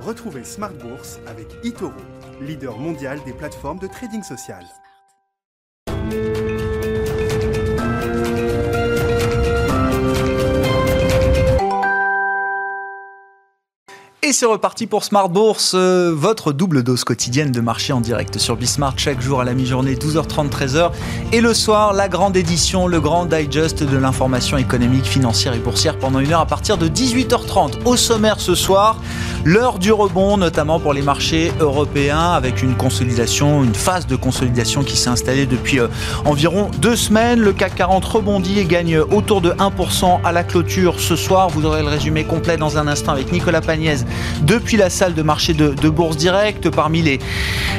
Retrouvez Smart Bourse avec eToro, leader mondial des plateformes de trading social. Et c'est reparti pour Smart Bourse, euh, votre double dose quotidienne de marché en direct sur Bismart chaque jour à la mi-journée 12h30 13h et le soir la grande édition, le grand digest de l'information économique, financière et boursière pendant une heure à partir de 18h30. Au sommaire ce soir, l'heure du rebond notamment pour les marchés européens avec une consolidation, une phase de consolidation qui s'est installée depuis euh, environ deux semaines. Le CAC 40 rebondit et gagne autour de 1% à la clôture ce soir. Vous aurez le résumé complet dans un instant avec Nicolas Pagnès depuis la salle de marché de, Bourse Direct. Parmi les,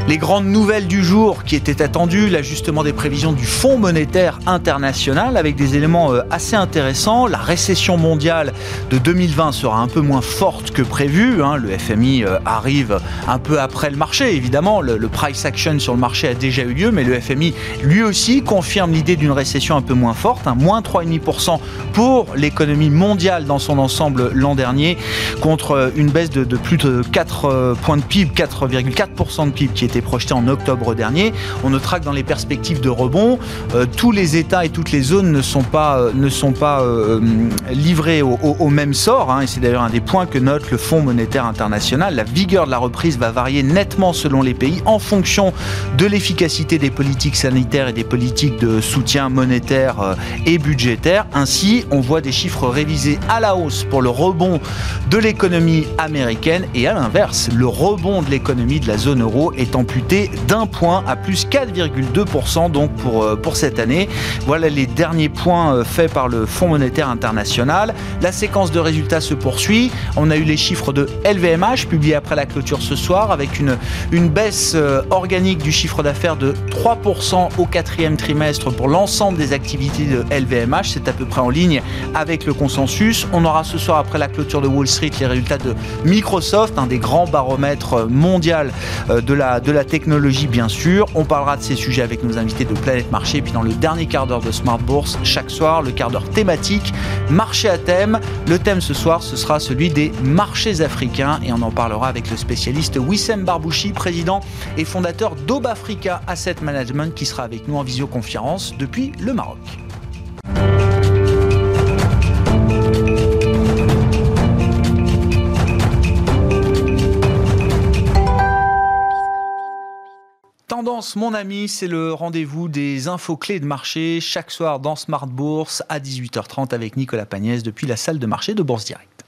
les grandes nouvelles du jour qui étaient attendues, l'ajustement des prévisions du Fonds monétaire international avec des éléments euh, assez intéressants. La récession mondiale de 2020 sera un peu moins forte que prévu. Hein. Le FMI euh, arrive un peu après le marché, évidemment. Le, price action sur le marché a déjà eu lieu, mais le FMI lui aussi confirme l'idée d'une récession un peu moins forte, hein. moins 3,5% pour l'économie mondiale dans son ensemble l'an dernier, contre euh, une baisse de, plus de 4 euh, points de PIB, 4,4% de PIB qui était projeté en octobre dernier. On notera que dans les perspectives de rebond, tous les États et toutes les zones ne sont pas, ne sont pas livrés au, même sort. Hein, et c'est d'ailleurs un des points que note le Fonds monétaire international. La vigueur de la reprise va varier nettement selon les pays en fonction de l'efficacité des politiques sanitaires et des politiques de soutien monétaire et budgétaire. Ainsi, on voit des chiffres révisés à la hausse pour le rebond de l'économie américaine américaine et à l'inverse, le rebond de l'économie de la zone euro est amputé d'un point à plus 4,2% donc pour, euh, pour cette année. Voilà les derniers points euh, faits par le Fonds monétaire international. La séquence de résultats se poursuit. On a eu les chiffres de LVMH publiés après la clôture ce soir avec une, une baisse euh, organique du chiffre d'affaires de 3% au quatrième trimestre pour l'ensemble des activités de LVMH. C'est à peu près en ligne avec le consensus. On aura ce soir après la clôture de Wall Street les résultats de Microsoft, un des grands baromètres mondial euh, de la, de la technologie bien sûr. On parlera de ces sujets avec nos invités de Planète Marché. Et puis dans le dernier quart d'heure de Smart Bourse, chaque soir, le quart d'heure thématique, marché à thème. Le thème ce soir, ce sera celui des marchés africains et on en parlera avec le spécialiste Wissem Barbouchi, président et fondateur d'Aube Africa Asset Management qui sera avec nous en visioconférence depuis le Maroc. Tendance, mon ami, c'est le rendez-vous des infos clés de marché chaque soir dans Smart Bourse à 18h30 avec Nicolas Pagnès depuis la salle de marché de Bourse Direct.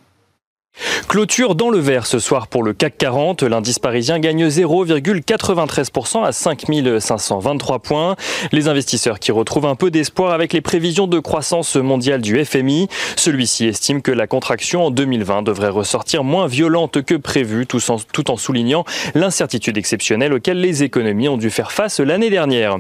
Clôture dans le vert ce soir pour le CAC 40. L'indice parisien gagne 0,93% à 5523 points. Les investisseurs qui retrouvent un peu d'espoir avec les prévisions de croissance mondiale du FMI. Celui-ci estime que la contraction en 2020 devrait ressortir moins violente que prévu, tout en, tout en soulignant l'incertitude exceptionnelle auquel les économies ont dû faire face l'année dernière.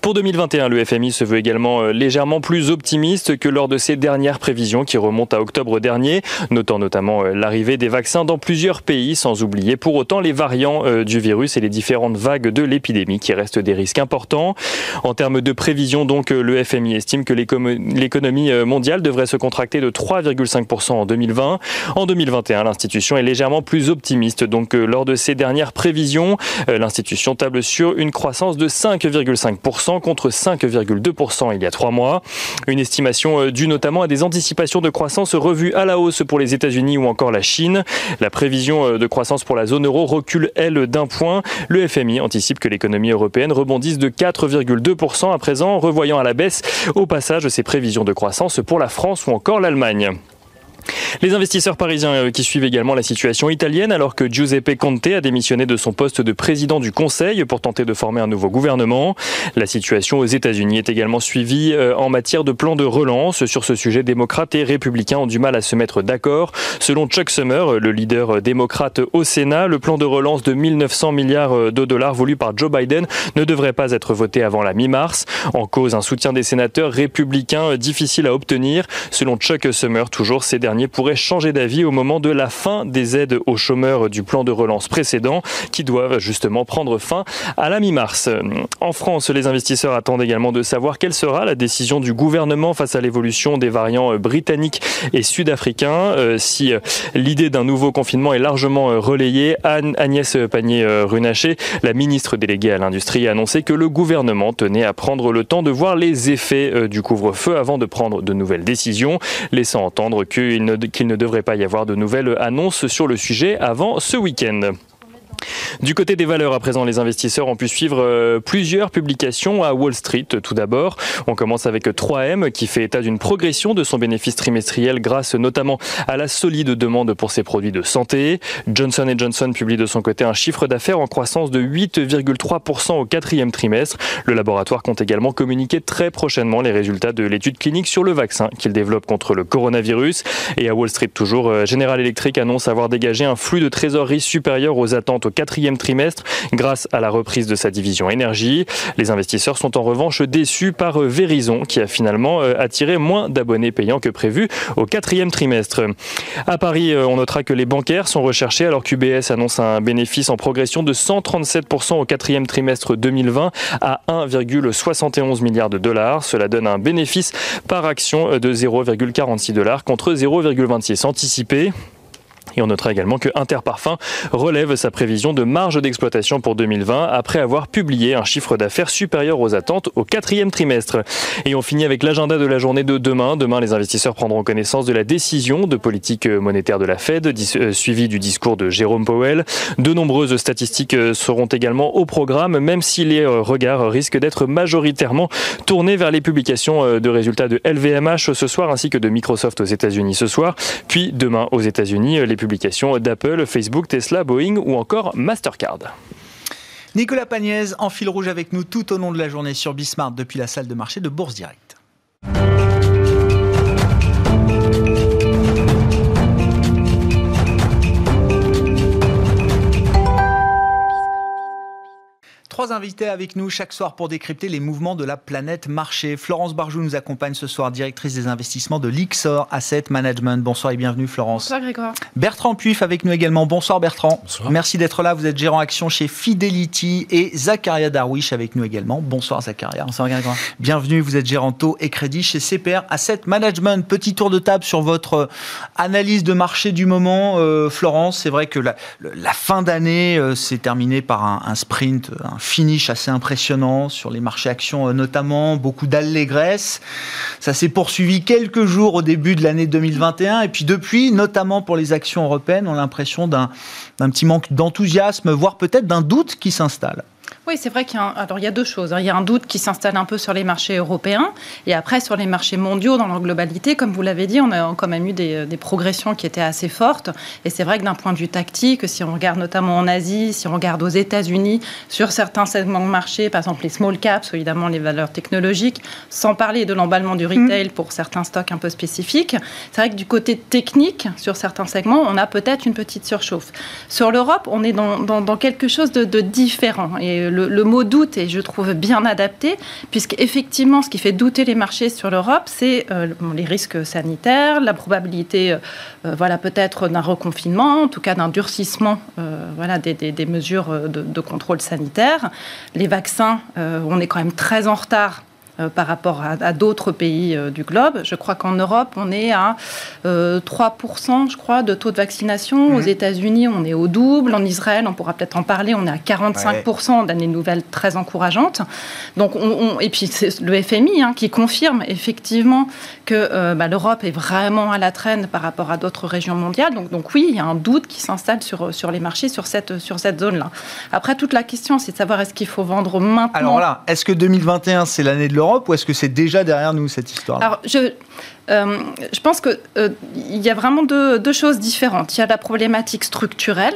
Pour 2021, le FMI se veut également euh, légèrement plus optimiste que lors de ses dernières prévisions qui remontent à octobre dernier, notant notamment euh, l'arrivée des vaccins dans plusieurs pays, sans oublier pour autant les variants euh, du virus et les différentes vagues de l'épidémie qui restent des risques importants. En termes de prévision, donc, euh, le FMI estime que l'économie euh, mondiale devrait se contracter de 3,5% en 2020. En 2021, l'institution est légèrement plus optimiste. Donc, lors de ses dernières prévisions, l'institution table sur une croissance de 5,5% contre 5,2% il y a trois mois. Une estimation due notamment à des anticipations de croissance revues à la hausse pour les États-Unis ou encore la Chine la prévision euh, de croissance pour la zone euro recule, elle, d'un point. Le FMI anticipe que l'économie européenne rebondisse de 4,2% à présent, revoyant à la baisse au passage ses prévisions de croissance pour la France ou encore l'Allemagne. Les investisseurs parisiens euh, qui suivent également la situation italienne alors que Giuseppe Conte a démissionné de son poste de président du Conseil pour tenter de former un nouveau gouvernement. La situation aux États-Unis est également suivie euh, en matière de plan de relance. Sur ce sujet, démocrates et républicains ont du mal à se mettre d'accord. Selon Chuck Summer, le leader démocrate au Sénat, le plan de relance de 1900 milliards de dollars voulu par Joe Biden ne devrait pas être voté avant la mi-mars. En cause, un soutien des sénateurs républicains difficile à obtenir. Selon Chuck Summer, toujours ces derniers dernier pourrait changer d'avis au moment de la fin des aides aux chômeurs du plan de relance précédent qui doivent justement prendre fin à la mi-mars. En France, les investisseurs attendent également de savoir quelle sera la décision du gouvernement face à l'évolution des variants britanniques et sud-africains. Euh, si euh, l'idée d'un nouveau confinement est largement euh, relayée, Agnès Pannier-Runacher, la ministre déléguée à l'industrie, a annoncé que le gouvernement tenait à prendre le temps de voir les effets du couvre-feu avant de prendre de nouvelles décisions, laissant entendre qu'il ne, devrait pas y avoir de nouvelles annonces sur le sujet avant ce week-end. Du côté des valeurs, à présent, les investisseurs ont pu suivre euh, plusieurs publications à Wall Street. Tout d'abord, on commence avec 3M qui fait état d'une progression de son bénéfice trimestriel grâce notamment à la solide demande pour ses produits de santé. Johnson Johnson publie de son côté un chiffre d'affaires en croissance de 8,3% au quatrième trimestre. Le laboratoire compte également communiquer très prochainement les résultats de l'étude clinique sur le vaccin qu'il développe contre le coronavirus. Et à Wall Street, toujours, euh, General Electric annonce avoir dégagé un flux de trésorerie supérieur aux attentes au quatrième trimestre grâce à la reprise de sa division énergie. Les investisseurs sont en revanche déçus par Verizon qui a finalement euh, attiré moins d'abonnés payants que prévu au quatrième trimestre. À Paris, euh, on notera que les bancaires sont recherchés alors qu'UBS annonce un bénéfice en progression de 137% au quatrième trimestre 2020 à 1,71 milliard de dollars. Cela donne un bénéfice par action de 0,46 dollars contre 0,26 anticipé. Et on notera également que Interparfum relève sa prévision de marge d'exploitation pour 2020 après avoir publié un chiffre d'affaires supérieur aux attentes au quatrième trimestre. Et on finit avec l'agenda de la journée de demain. Demain, les investisseurs prendront connaissance de la décision de politique monétaire de la Fed, euh, suivie du discours de Jérôme Powell. De nombreuses statistiques euh, seront également au programme, même si les euh, regards risquent d'être majoritairement tournés vers les publications de résultats de LVMH ce soir, ainsi que de Microsoft aux États-Unis ce soir. Puis demain aux États-Unis, les publications d'Apple, Facebook, Tesla, Boeing ou encore Mastercard. Nicolas Pagnès en fil rouge avec nous tout au long de la journée sur Bismart depuis la salle de marché de Bourse Direct. Trois invités avec nous chaque soir pour décrypter les mouvements de la planète marché. Florence Barjou nous accompagne ce soir, directrice des investissements de l'Ixor Asset Management. Bonsoir et bienvenue Florence. Bonsoir Grégoire. Bertrand Puif avec nous également. Bonsoir Bertrand. Bonsoir. Merci d'être là. Vous êtes gérant action chez Fidelity et Zakaria Darwish avec nous également. Bonsoir Zakaria. Bonsoir Grégoire. Bienvenue, vous êtes gérant taux et crédit chez CPR Asset Management. Petit tour de table sur votre euh, analyse de marché du moment. Euh, Florence, c'est vrai que la, la fin d'année euh, s'est terminée par un, un sprint, un finish assez impressionnant sur les marchés actions euh, notamment, beaucoup d'allégresse. Ça s'est poursuivi quelques jours au début de l'année 2021 et puis depuis, notamment pour les actions européennes, on a l'impression d'un petit manque d'enthousiasme, voire peut-être d'un doute qui s'installe. Oui, c'est vrai qu'il y a, un, alors il y a deux choses. Il y a un doute qui s'installe un peu sur les marchés européens et après sur les marchés mondiaux dans leur globalité. Comme vous l'avez dit, on a quand même eu des, des progressions qui étaient assez fortes. Et c'est vrai que d'un point de vue tactique, si on regarde notamment en Asie, si on regarde aux États-Unis, sur certains segments de marché, par exemple les small caps, évidemment les valeurs technologiques, sans parler de l'emballement du retail pour certains stocks un peu spécifiques, c'est vrai que du côté technique, sur certains segments, on a peut-être une petite surchauffe. Sur l'Europe, on est dans, dans, dans quelque chose de, de différent. Et le, le, mot doute est, je trouve, bien adapté, puisqu'effectivement, ce qui fait douter les marchés sur l'Europe, c'est euh, les risques sanitaires, la probabilité, euh, voilà, peut-être d'un reconfinement, en tout cas d'un durcissement, euh, voilà, des, mesures de, contrôle sanitaire. Les vaccins, euh, on est quand même très en retard euh, par rapport à, à d'autres pays euh, du globe. Je crois qu'en Europe, on est à euh, 3%, je crois, de taux de vaccination. Mmh. Aux États-Unis, on est au double. En Israël, on pourra peut-être en parler, on est à 45% ouais. d'années nouvelles très encourageantes. Donc, on, on, et puis, c'est le FMI hein, qui confirme effectivement que euh, bah, l'Europe est vraiment à la traîne par rapport à d'autres régions mondiales. Donc, donc, oui, il y a un doute qui s'installe sur, sur les marchés sur cette, sur cette zone-là. Après, toute la question, c'est de savoir est-ce qu'il faut vendre maintenant. Alors là, est-ce que 2021, c'est l'année de l'Europe ou est-ce que c'est déjà derrière nous cette histoire Alors, je, euh, je pense qu'il euh, y a vraiment deux, deux, choses différentes. Il y a la problématique structurelle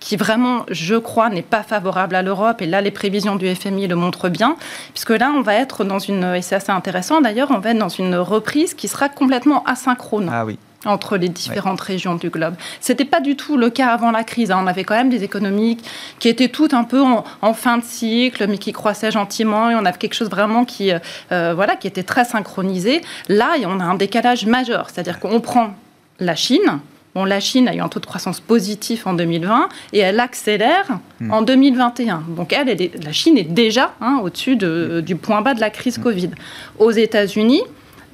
qui vraiment, je crois, n'est pas favorable à l'Europe. Et là, les prévisions du FMI le montrent bien, puisque là, on va être dans une, et c'est assez intéressant d'ailleurs, on va être dans une reprise qui sera complètement asynchrone. Ah oui entre les différentes ouais. régions du globe. Ce n'était pas du tout le cas avant la crise. Hein. On avait quand même des économies qui étaient toutes un peu en, en, fin de cycle, mais qui croissaient gentiment, et on avait quelque chose vraiment qui, euh, voilà, qui était très synchronisé. Là, on a un décalage majeur, c'est-à-dire qu'on prend la Chine. Bon, la Chine a eu un taux de croissance positif en 2020 et elle accélère hmm. en 2021. Donc, elle, la Chine est déjà hein, au-dessus du point bas de la crise hmm. Covid. Aux États-Unis,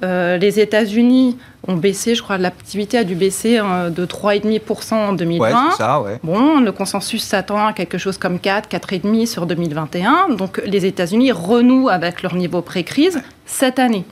euh, les États-Unis ont baissé, je crois, l'activité a dû baisser euh, de 3,5% en 2020. Ouais, ça, ouais. Bon, le consensus s'attend à quelque chose comme 4, 4,5% sur 2021. Donc les États-Unis renouent avec leur niveau pré-crise cette année.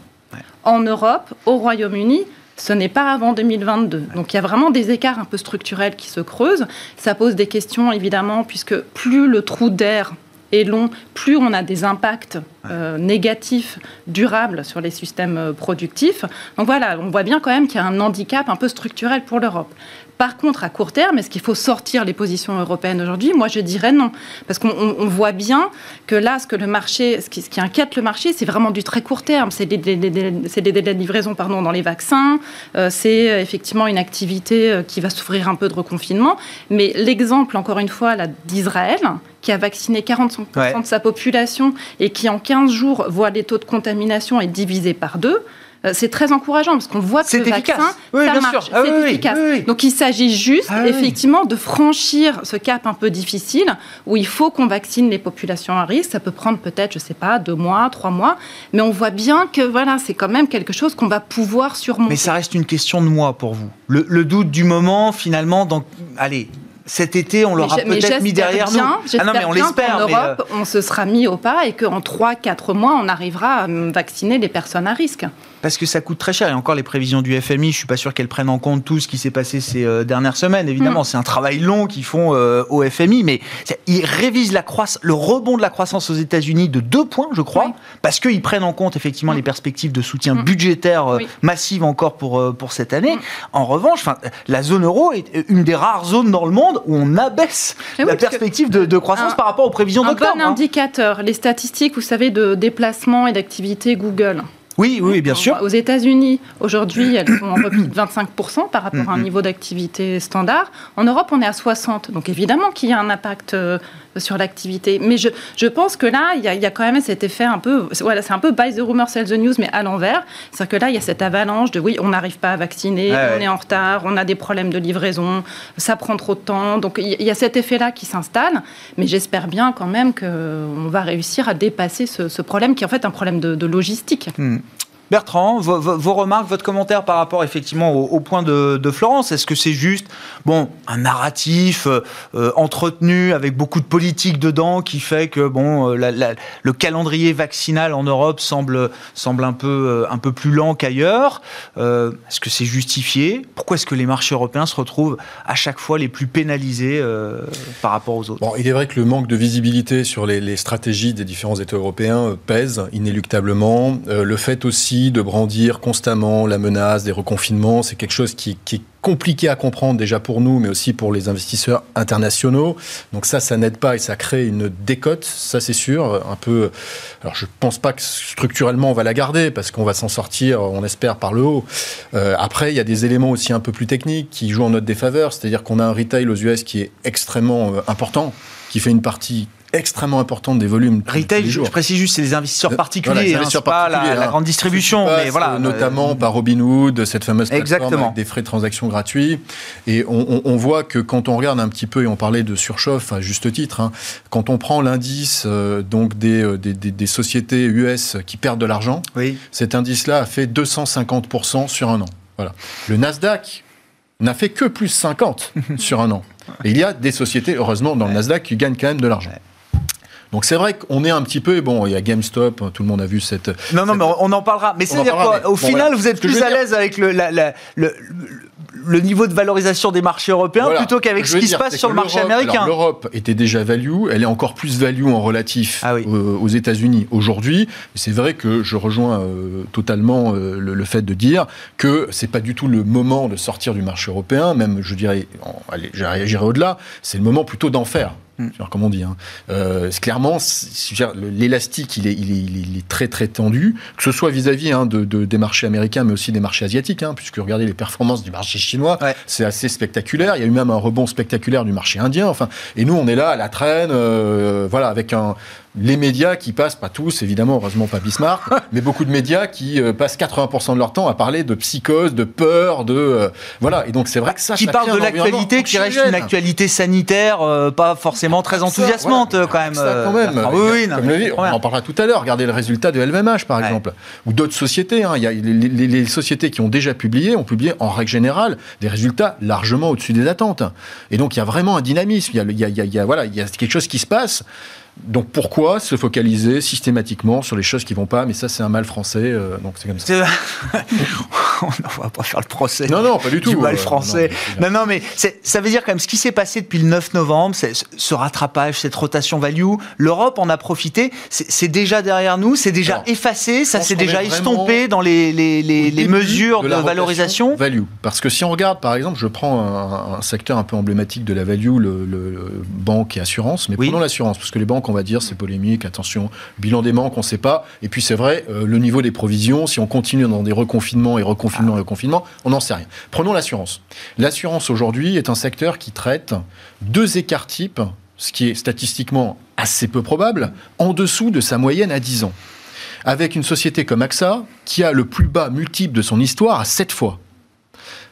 En Europe, au Royaume-Uni, ce n'est pas avant 2022. Donc il y a vraiment des écarts un peu structurels qui se creusent. Ça pose des questions, évidemment, puisque plus le trou d'air long, plus on a des impacts euh, négatifs durables sur les systèmes euh, productifs. Donc voilà, on voit bien quand même qu'il y a un handicap un peu structurel pour l'Europe. Par contre, à court terme, est-ce qu'il faut sortir les positions européennes aujourd'hui? Moi, je dirais non. Parce qu'on voit bien que là, ce que le marché, ce qui, ce qui inquiète le marché, c'est vraiment du très court terme. C'est des, délais de livraison pardon, dans les vaccins. Euh, c'est euh, effectivement une activité euh, qui va souffrir un peu de reconfinement. Mais l'exemple, encore une fois, d'Israël, qui a vacciné 45% de sa population et qui en 15 jours voit les taux de contamination être divisés par deux, c'est très encourageant parce qu'on voit que le vaccin, ça marche, ah c'est efficace. Donc il s'agit juste, ah effectivement, de franchir ce cap un peu difficile où il faut qu'on vaccine les populations à risque. Ça peut prendre peut-être, je sais pas, deux mois, trois mois, mais on voit bien que voilà, c'est quand même quelque chose qu'on va pouvoir surmonter. Mais ça reste une question de mois pour vous. Le, doute du moment, finalement, donc, allez, cet été, on l'aura peut-être mis derrière nous. Ah non, mais on l'espère. En Europe, euh, on se sera mis au pas et qu'en 3-4 mois, on arrivera à vacciner les personnes à risque parce que ça coûte très cher. Et encore les prévisions du FMI, je suis pas sûr qu'elles prennent en compte tout ce qui s'est passé ces euh, dernières semaines. Évidemment, mm. c'est un travail long qu'ils font euh, au FMI, mais ils révisent la croissance, le rebond de la croissance aux États-Unis de deux points, je crois, parce qu'ils prennent en compte effectivement mm. les perspectives de soutien mm. budgétaire euh, massive encore pour pour cette année. En revanche, la zone euro est une des rares zones dans le monde où on abaisse la perspective de, croissance par rapport aux prévisions d'octobre. Un bon hein. indicateur, les statistiques, vous savez, de déplacement et d'activité Google. Oui, oui, bien sûr. Aux États-Unis, aujourd'hui, elles sont en repli de 25% par rapport à un mm-hmm. niveau d'activité standard. En Europe, on est à 60%. Donc évidemment qu'il y a un impact euh, sur l'activité. Mais je, je, pense que là, il y, a, il y, a, quand même cet effet un peu, voilà, c'est un peu buy the rumor, sell the news, mais à l'envers. C'est-à-dire que là, il y a cette avalanche de oui, on n'arrive pas à vacciner, on est en retard, on a des problèmes de livraison, ça prend trop de temps. Donc il y a cet effet-là qui s'installe. Mais j'espère bien quand même qu'on va réussir à dépasser ce, problème qui est en fait un problème de, logistique. Hmm. Bertrand, vos, remarques, votre commentaire par rapport effectivement au, point de, Florence, est-ce que c'est juste bon un narratif euh, euh, entretenu avec beaucoup de politique dedans qui fait que bon euh, le calendrier vaccinal en Europe semble semble un peu un peu plus lent qu'ailleurs Est-ce que c'est justifié? Pourquoi est-ce que les marchés européens se retrouvent à chaque fois les plus pénalisés par rapport aux autres? Bon, il est vrai que le manque de visibilité sur les, les stratégies des différents États européens pèse inéluctablement. le fait aussi de brandir constamment la menace des reconfinements. C'est quelque chose qui, est compliqué à comprendre déjà pour nous, mais aussi pour les investisseurs internationaux. Donc ça, ça n'aide pas et ça crée une décote, ça c'est sûr. Un peu. Alors je pense pas que structurellement on va la garder parce qu'on va s'en sortir, on espère par le haut. Euh, après, il y a des éléments aussi un peu plus techniques qui jouent en notre défaveur, c'est-à-dire qu'on a un retail aux US qui est extrêmement euh, important, qui fait une partie extrêmement importante des volumes. Retail, je, précise juste, c'est les investisseurs particuliers, hein, pas la, la, hein. grande distribution, mais voilà. Euh, notamment par Robinhood, cette fameuse plateforme Exactement. avec des frais de transaction gratuits. Et on, on, voit que quand on regarde un petit peu, et on parlait de surchauffe à juste titre, hein, quand on prend l'indice euh, donc euh, des, des, des, sociétés US qui perdent de l'argent, oui. cet indice-là a fait 250% sur un an. Voilà. Le Nasdaq n'a fait que plus 50 sur un an. Et il y a des sociétés, heureusement, dans le Nasdaq qui gagnent quand même de l'argent. Donc c'est vrai qu'on est un petit peu, bon, il y a GameStop, tout le monde a vu cette... Non, non, mais on en parlera. Mais c'est-à-dire qu'au final, vous êtes plus à l'aise avec le, le, niveau de valorisation des marchés européens plutôt qu'avec ce qui se passe sur le marché américain. L'Europe était déjà value, elle est encore plus value en relatif ah aux, États-Unis aujourd'hui. C'est vrai que je rejoins euh, totalement euh, le, fait de dire que c'est pas du tout le moment de sortir du marché européen, même je dirais, j'irai au-delà, c'est le moment plutôt d'en faire. Mm. Comme on dit. Hein. Euh, clairement, l'élastique, il est, il, est, très très tendu, que ce soit vis-à-vis hein, de, des marchés américains, mais aussi des marchés asiatiques, hein, puisque regardez les performances du marché chinois, c'est assez spectaculaire. Il y a eu même un rebond spectaculaire du marché indien. Enfin, et nous, on est là à la traîne, euh, voilà, avec un, les médias qui passent, pas tous évidemment, heureusement pas Bismarck, mais beaucoup de médias qui euh, passent 80% de leur temps à parler de psychose, de peur, de euh, voilà. Et donc c'est vrai que ça, qui ça parle de l'actualité, qui reste une actualité sanitaire, euh, pas forcément très enthousiasmante voilà, quand même. Ça, quand même. Ah, oui, oui, non, Comme mais le dit, on en parlera tout à l'heure. Regardez le résultat de LVMH par Ouais. exemple, ou d'autres sociétés. hein. Il y a les, les- les sociétés qui ont déjà publié ont publié en règle générale des résultats largement au-dessus des attentes. Et donc il y a vraiment un dynamisme. Il y a, le- il y a- il y a- il y a- voilà, il y a quelque chose qui se passe. Donc pourquoi se focaliser systématiquement sur les choses qui vont pas Mais ça, c'est un mal français. euh, donc c'est comme ça. On va pas faire le procès. Non, non, pas du tout. Du mal euh, français. non, Non, non, mais ça veut dire quand même ce qui s'est passé depuis le 9 novembre, ce- rattrapage, cette rotation value. L'Europe en a profité. C'est déjà derrière nous, c'est déjà Alors, effacé, ça s'est déjà estompé dans les, les, les- au les début mesures de, valorisation. Value. Parce que si on regarde, par exemple, je prends un, un secteur un peu emblématique de la value, le, le- le banque et assurance, mais Oui. prenons l'assurance, parce que les banques, on va dire, c'est polémique, attention, bilan des banques, on ne sait pas. Et puis c'est vrai, euh, le niveau des provisions, si on continue dans des reconfinements et reconfinements et reconfinements, on n'en sait rien. Prenons l'assurance. L'assurance aujourd'hui est un secteur qui traite deux écarts types, ce qui est statistiquement assez peu probable, en dessous de sa moyenne à 10 ans avec une société comme AXA qui a le plus bas multiple de son histoire à 7 fois.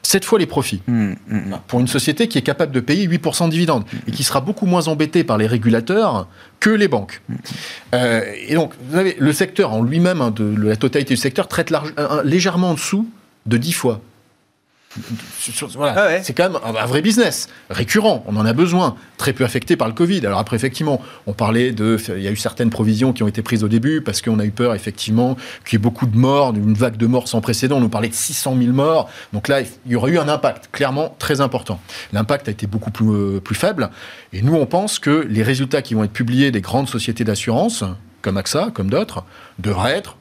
7 fois les profits. Hum, hum. Pour une société qui est capable de payer 8% de dividendes et qui sera beaucoup moins embêtée par les régulateurs que les banques. Euh, et donc, vous savez, le secteur en lui-même, hein, de, la totalité du secteur, traite large- un- légèrement en dessous de 10 fois. Voilà. Ah ouais. C'est quand même un, un vrai business, récurrent, on en a besoin, très peu affecté par le Covid. Alors après, effectivement, on parlait de... Il y a eu certaines provisions qui ont été prises au début parce qu'on a eu peur, effectivement, qu'il y ait beaucoup de morts, d'une vague de morts sans précédent. On nous parlait de 600 000 morts. Donc là, il y aurait eu un impact, clairement, très important. L'impact a été beaucoup plus, euh, plus faible. Et nous, on pense que les résultats qui vont être publiés des grandes sociétés d'assurance, comme AXA, comme d'autres, devraient être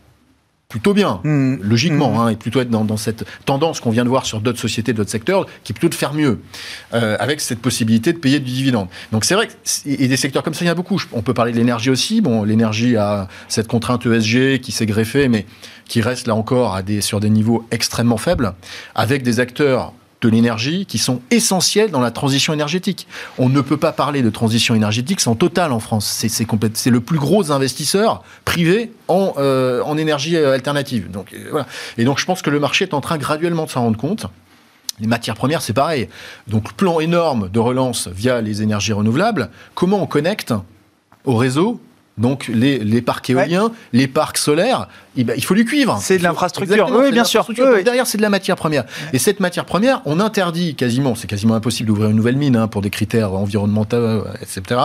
plutôt bien, Mmh. logiquement, hein, et plutôt être dans, dans cette tendance qu'on vient de voir sur d'autres sociétés, d'autres secteurs, qui est plutôt de faire mieux, euh, avec cette possibilité de payer du dividende. Donc c'est vrai que, et des secteurs comme ça, il y en a beaucoup. On peut parler de l'énergie aussi. Bon, l'énergie a cette contrainte ESG qui s'est greffée, mais qui reste là encore à des, sur des niveaux extrêmement faibles, avec des acteurs de l'énergie qui sont essentiels dans la transition énergétique. On ne peut pas parler de transition énergétique sans Total en France. C'est le plus gros investisseur privé en, euh, en énergie euh, alternative. Donc, euh, voilà. Et donc je pense que le marché est en train graduellement de s'en rendre compte. Les matières premières, c'est pareil. Donc, plan énorme de relance via les énergies renouvelables. Comment on connecte au réseau donc les, les parcs éoliens, les parcs solaires, eh ben, il faut du cuivre. C'est de l'infrastructure. Oui, bien sûr. Oui. Derrière, c'est de la matière première. Et cette matière première, on interdit quasiment, c'est quasiment impossible d'ouvrir une nouvelle mine hein, pour des critères environnementaux, euh, etc.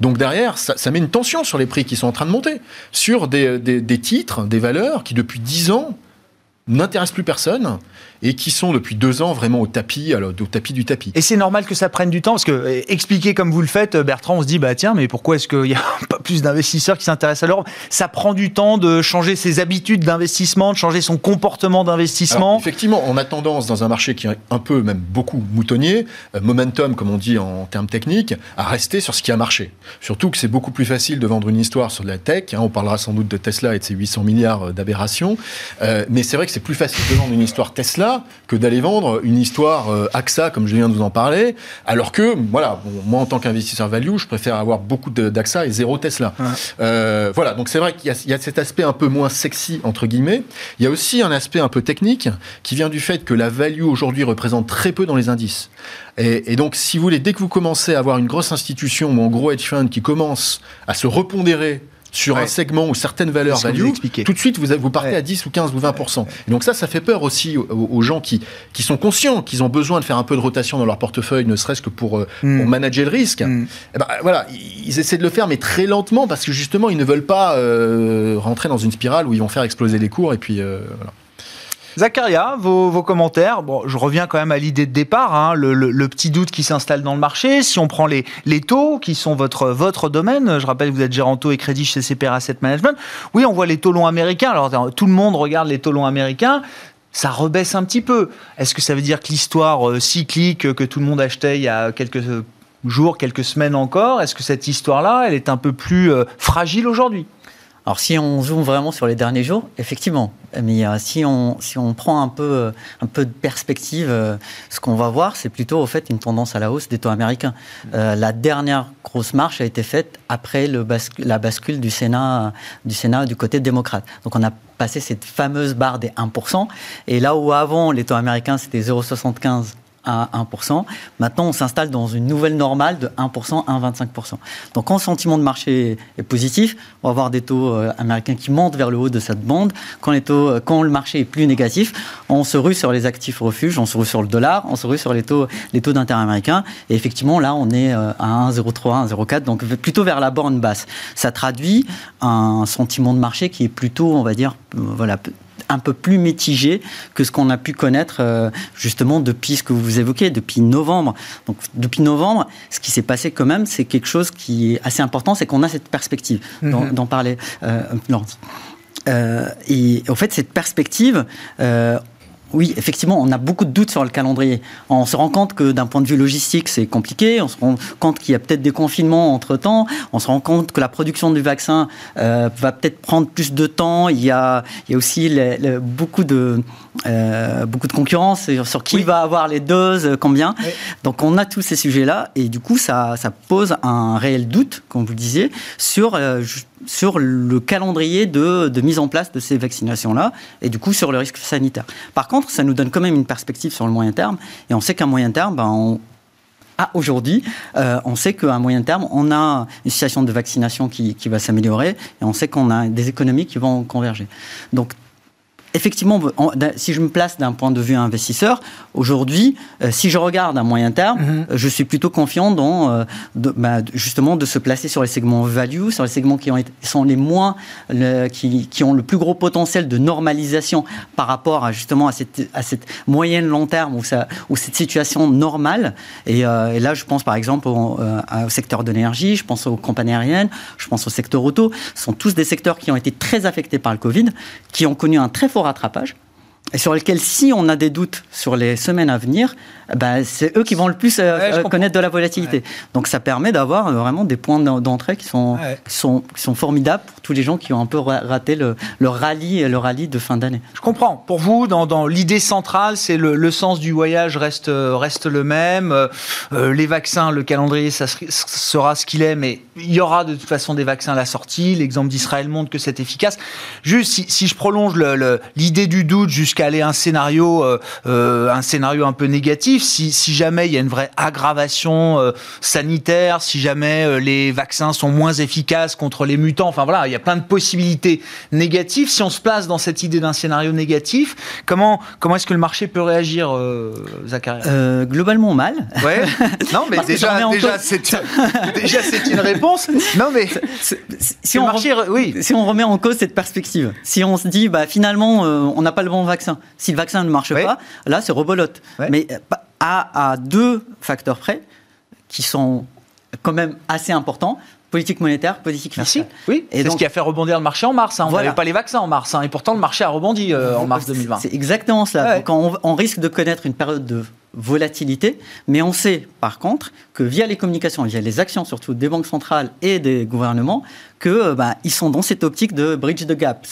Donc derrière, ça, ça met une tension sur les prix qui sont en train de monter, sur des, des- des titres, des valeurs qui depuis 10 ans n'intéressent plus personne et qui sont depuis deux ans vraiment au tapis, alors, au tapis du tapis. Et c'est normal que ça prenne du temps, parce que euh, expliquer comme vous le faites, euh, Bertrand, on se dit, bah tiens, mais pourquoi est-ce qu'il n'y a pas plus d'investisseurs qui s'intéressent à l'Europe? Ça prend du temps de changer ses habitudes d'investissement, de changer son comportement d'investissement. effectivement, on a tendance dans un marché qui est un peu, même beaucoup moutonnier, euh, momentum, comme on dit en termes techniques, à rester sur ce qui a marché. Surtout que c'est beaucoup plus facile de vendre une histoire sur de la tech. hein, on parlera sans doute de Tesla et de ses 800 milliards d'aberrations. Euh, mais c'est vrai que c'est plus facile de vendre une histoire Tesla que d'aller vendre une histoire euh, AXA, comme je viens de vous en parler. Alors que, voilà, bon, moi en tant qu'investisseur value, je préfère avoir beaucoup d'AXA et zéro Tesla. Ouais. Euh, voilà, donc c'est vrai qu'il y, a- il y a cet aspect un peu moins sexy, entre guillemets. Il y a aussi un aspect un peu technique qui vient du fait que la value aujourd'hui représente très peu dans les indices. Et, et donc, si vous voulez, dès que vous commencez à avoir une grosse institution ou un gros hedge fund qui commence à se repondérer sur Ouais. un segment ou certaines valeurs value, tout de suite vous, vous partez Ouais. à 10 ou 15 ou 20%. Et donc ça, ça fait peur aussi aux, aux gens qui, qui sont conscients qu'ils ont besoin de faire un peu de rotation dans leur portefeuille, ne serait-ce que pour, euh, Mm. pour manager le risque. Mm. Eh ben, voilà, ils essaient de le faire, mais très lentement, parce que justement, ils ne veulent pas euh, rentrer dans une spirale où ils vont faire exploser les cours. Et puis, euh, voilà. Zacharia, vos, commentaires. Bon, je reviens quand même à l'idée de départ, hein, le, petit doute qui s'installe dans le marché. Si on prend les, taux, qui sont votre, votre domaine, je rappelle que vous êtes gérant taux et crédit chez CPR Asset Management. Oui, on voit les taux longs américains. Alors, tout le monde regarde les taux longs américains. Ça rebaisse un petit peu. Est-ce que ça veut dire que l'histoire euh, cyclique que tout le monde achetait il y a quelques euh, jours, quelques semaines encore, est-ce que cette histoire-là, elle est un peu plus euh, fragile aujourd'hui? Alors si on zoome vraiment sur les derniers jours, effectivement. Mais euh, si, on, si on prend un peu, euh, un peu de perspective, euh, ce qu'on va voir, c'est plutôt au fait une tendance à la hausse des taux américains. la dernière grosse marche a été faite après le la bascule du Sénat, du Sénat du côté démocrate. Donc on a passé cette fameuse barre des 1%. Et là où avant les taux américains c'était 0,75 à 1%. Maintenant, on s'installe dans une nouvelle normale de 1% à 1,25%. Donc, quand le sentiment de marché est positif, on va avoir des taux euh, américains qui montent vers le haut de cette bande. Quand, les taux, euh, quand le marché est plus négatif, on se rue sur les actifs refuges, on se rue sur le dollar, on se rue sur les taux, les taux d'intérêt américains. Et effectivement, là, on est euh, à 1,03, 1,04, donc plutôt vers la borne basse. Ça traduit un sentiment de marché qui est plutôt, on va dire, voilà, un peu plus mitigé que ce qu'on a pu connaître euh, justement depuis ce que vous évoquez, depuis novembre. Donc depuis novembre, ce qui s'est passé quand même, c'est quelque chose qui est assez important, c'est qu'on a cette perspective mhm. d'en parler. Euh, euh, et en fait, cette perspective, oui, effectivement, on a beaucoup de doutes sur le calendrier. On se rend compte que d'un point de vue logistique, c'est compliqué. On se rend compte qu'il y a peut-être des confinements entre-temps. On se rend compte que la production du vaccin euh, va peut-être prendre plus de temps. Il y a, il y a aussi beaucoup, de, euh, beaucoup de concurrence sur qui va avoir les doses, combien. Donc on a tous ces sujets-là. Et du coup, ça, ça pose un réel doute, comme vous le disiez, sur euh, sur le calendrier de, mise en place de ces vaccinations-là et du coup sur le risque sanitaire. Par contre, ça nous donne quand même une perspective sur le moyen terme et on sait qu'à moyen terme, ben, ah, aujourd'hui, euh, on sait qu'à moyen terme, on a une situation de vaccination qui, qui va s'améliorer et on sait qu'on a des économies qui vont converger. Donc effectivement, si je me place d'un point de vue investisseur, aujourd'hui, euh, si je regarde à moyen terme, mhm. euh, je suis plutôt confiant dans euh, bah, justement de se placer sur les segments value, sur les segments qui ont sont les moins, qui, ont le plus gros potentiel de normalisation par rapport à justement à cette, à cette moyenne long terme ou, ça, ou cette situation normale. Et, là, je pense par exemple au, au secteur de l'énergie, je pense aux compagnies aériennes, je pense au secteur auto. Ce sont tous des secteurs qui ont été très affectés par le Covid, qui ont connu un très fort rattrapage et sur lequel, si on a des doutes sur les semaines à venir, ben, c'est eux qui vont le plus euh, euh, connaître de la volatilité. Donc ça permet d'avoir euh, vraiment des points d'entrée qui sont, qui, sont, qui sont formidables pour tous les gens qui ont un peu raté le, le rallye, le rallye de fin d'année. Je comprends. Pour vous, dans, dans l'idée centrale, c'est le, le, sens du voyage reste, reste le même. les vaccins, le calendrier, ça sera ce qu'il est, mais il y aura de toute façon des vaccins à la sortie. L'exemple d'Israël montre que c'est efficace. Juste, si, si je prolonge l'idée du doute jusqu'à aller à un scénario, un scénario un peu négatif, si, jamais il y a une vraie aggravation euh, sanitaire, si jamais euh, les vaccins sont moins efficaces contre les mutants. Enfin voilà, il y a plein de possibilités négatives. Si on se place dans cette idée d'un scénario négatif, comment, comment est-ce que le marché peut réagir, euh, Globalement mal. Ouais. Non, mais déjà, déjà c'est déjà c'est une réponse. Non, mais si on, marché, oui. si on remet en cause cette perspective, si on se dit bah finalement on n'a pas le bon vaccin, si le vaccin ne marche pas, là c'est rebolote. Mais à, deux facteurs près qui sont quand même assez importants politique monétaire, politique fiscale. Oui, c'est ce qui a fait rebondir le marché en mars. Hein. On n'avait pas les vaccins en mars, hein. et pourtant le marché a rebondi euh, en mars 2020. C'est exactement ça. on, risque de connaître une période de volatilité, mais on sait par contre que via les communications, via les actions surtout des banques centrales et des gouvernements, que euh, bah, ils sont dans cette optique de bridge the gap,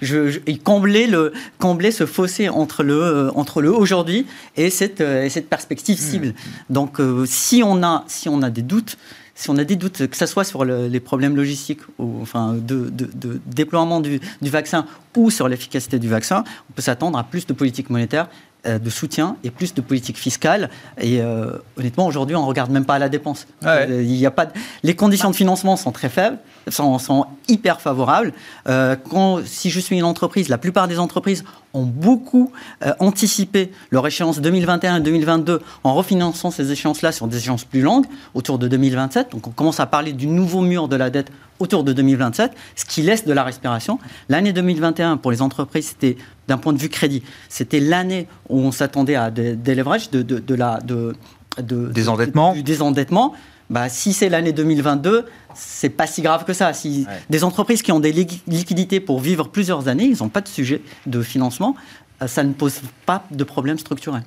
je, combler le combler ce fossé entre le euh, entre le aujourd'hui et cette euh, cette perspective mmh. cible. Donc si on a si on a des doutes si on a des doutes, que ce soit sur les problèmes logistiques, ou, enfin, de, de, déploiement du, du, vaccin ou sur l'efficacité du vaccin, on peut s'attendre à plus de politique monétaire euh, de soutien et plus de politique fiscale. Et euh, honnêtement, aujourd'hui, on ne regarde même pas à la dépense. Euh, il y a pas Les conditions de financement sont très faibles, sont, sont hyper favorables. quand, si je suis une entreprise, la plupart des entreprises ont beaucoup anticipé leur échéance 2021 et 2022 en refinançant ces échéances-là sur des échéances plus longues, autour de 2027. Donc on commence à parler du nouveau mur de la dette autour de 2027, ce qui laisse de la respiration. L'année 2021, pour les entreprises, c'était d'un point de vue crédit, c'était l'année où on s'attendait à des, leverages, de, de, la, de, de, désendettement. du désendettement. Bah, si c'est l'année 2022, c'est pas si grave que ça. Si des entreprises qui ont des liquidités pour vivre plusieurs années, ils n'ont pas de sujet de financement, euh, ça ne pose pas de problème structurel.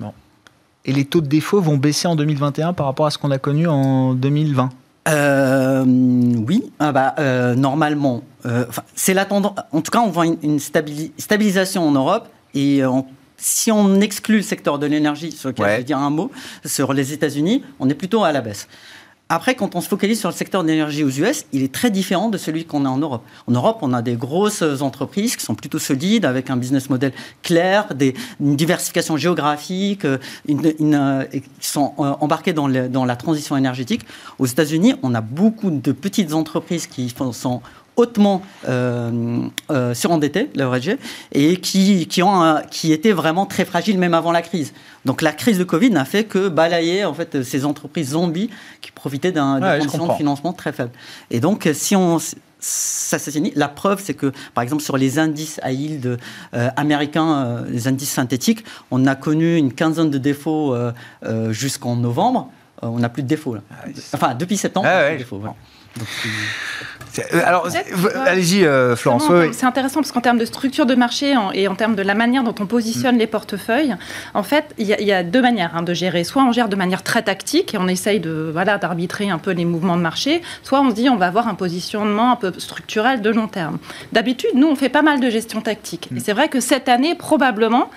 Et les taux de défaut vont baisser en 2021 par rapport à ce qu'on a connu en 2020 euh, Oui, ah bah, euh, normalement. Euh, c'est la tendance. En tout cas, on voit une, stabilisation en Europe et si on exclut le secteur de l'énergie, sur lequel je vais dire un mot, sur les États-Unis, on est plutôt à la baisse. Après, quand on se focalise sur le secteur de l'énergie aux US, il est très différent de celui qu'on a en Europe. En Europe, on a des grosses entreprises qui sont plutôt solides, avec un business model clair, des, une diversification géographique, euh, euh, qui sont euh, embarquées dans, dans, la transition énergétique. Aux États-Unis, on a beaucoup de petites entreprises qui sont hautement euh, euh, surendettés, leveragés, et qui, qui, ont qui étaient vraiment très fragiles même avant la crise. Donc la crise de Covid n'a fait que balayer en fait ces entreprises zombies qui profitaient d'un ouais, de financement très faible. Et donc si on ça. La preuve, c'est que, par exemple, sur les indices à yield euh, américains, euh, les indices synthétiques, on a connu une quinzaine de défauts euh, jusqu'en novembre. on n'a plus de défauts. Là. Ah enfin, depuis septembre, ah, on a plus de défauts. Euh, alors, allez-y, euh, Florence. C'est intéressant parce qu'en termes de structure de marché et en termes de la manière dont on positionne mm. les portefeuilles, en fait, il y, a deux manières hein, de gérer. Soit on gère de manière très tactique et on essaye de voilà d'arbitrer un peu les mouvements de marché, soit on se dit on va avoir un positionnement un peu structurel de long terme. D'habitude, nous, on fait pas mal de gestion tactique. Et mm. c'est vrai que cette année, probablement,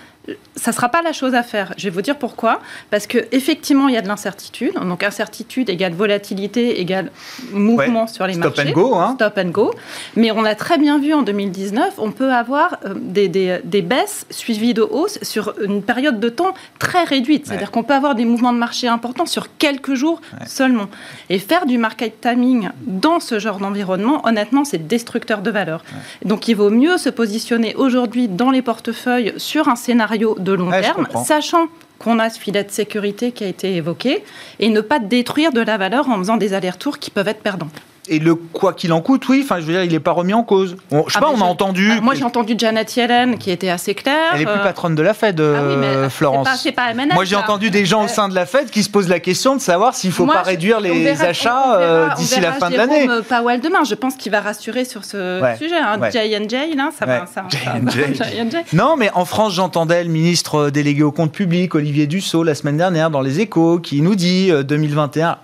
ça ne sera pas la chose à faire. Je vais vous dire pourquoi. Parce qu'effectivement, il y a de l'incertitude. Donc, incertitude égale volatilité égale mouvement sur les Stop marchés. And go, hein. Stop and go. Mais on a très bien vu en 2019, on peut avoir euh, des, des, baisses suivies de hausses sur une période de temps très réduite. C'est-à-dire qu'on peut avoir des mouvements de marché importants sur quelques jours seulement. Et faire du market timing dans ce genre d'environnement, honnêtement, c'est destructeur de valeur. Donc, il vaut mieux se positionner aujourd'hui dans les portefeuilles sur un scénario de long terme, sachant qu'on a ce filet de sécurité qui a été évoqué, et ne pas détruire de la valeur en faisant des allers-retours qui peuvent être perdants. Et le quoi qu'il en coûte, oui, enfin, je veux dire, il n'est pas remis en cause. je sais ah, pas, on a entendu. Ah, moi, j'ai entendu Janet Yellen qui était assez claire. Elle est plus euh, patronne de la Fed, ah euh, Florence. C'est pas, pas moi, j'ai entendu des gens au sein de la Fed qui se posent la question de savoir s'il ne faut pas réduire les achats euh, d'ici la fin de l'année. Powell demain, je pense qu'il va rassurer sur ce sujet. Hein. J&J, là, ça va. Ça, non, mais en France, j'entendais le ministre délégué au compte public, Olivier Dussault, la semaine dernière, dans les échos, qui nous dit 2021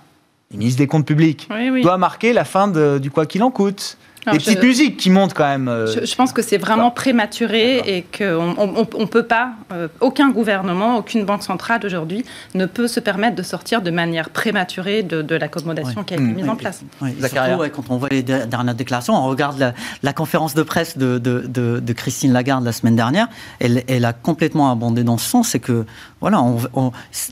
le ministre des Comptes publics, doit marquer la fin du quoi qu'il en coûte des petites musiques qui montent quand même. Euh, je, pense que c'est vraiment prématuré et qu'on ne on, peut pas, euh, aucun gouvernement, aucune banque centrale aujourd'hui ne peut se permettre de sortir de manière prématurée de, l'accommodation qui a été mise en place. Surtout, quand on voit les dernières déclarations, on regarde la, conférence de presse de, de, Christine Lagarde la semaine dernière, elle, elle a complètement abondé dans ce sens, c'est que voilà,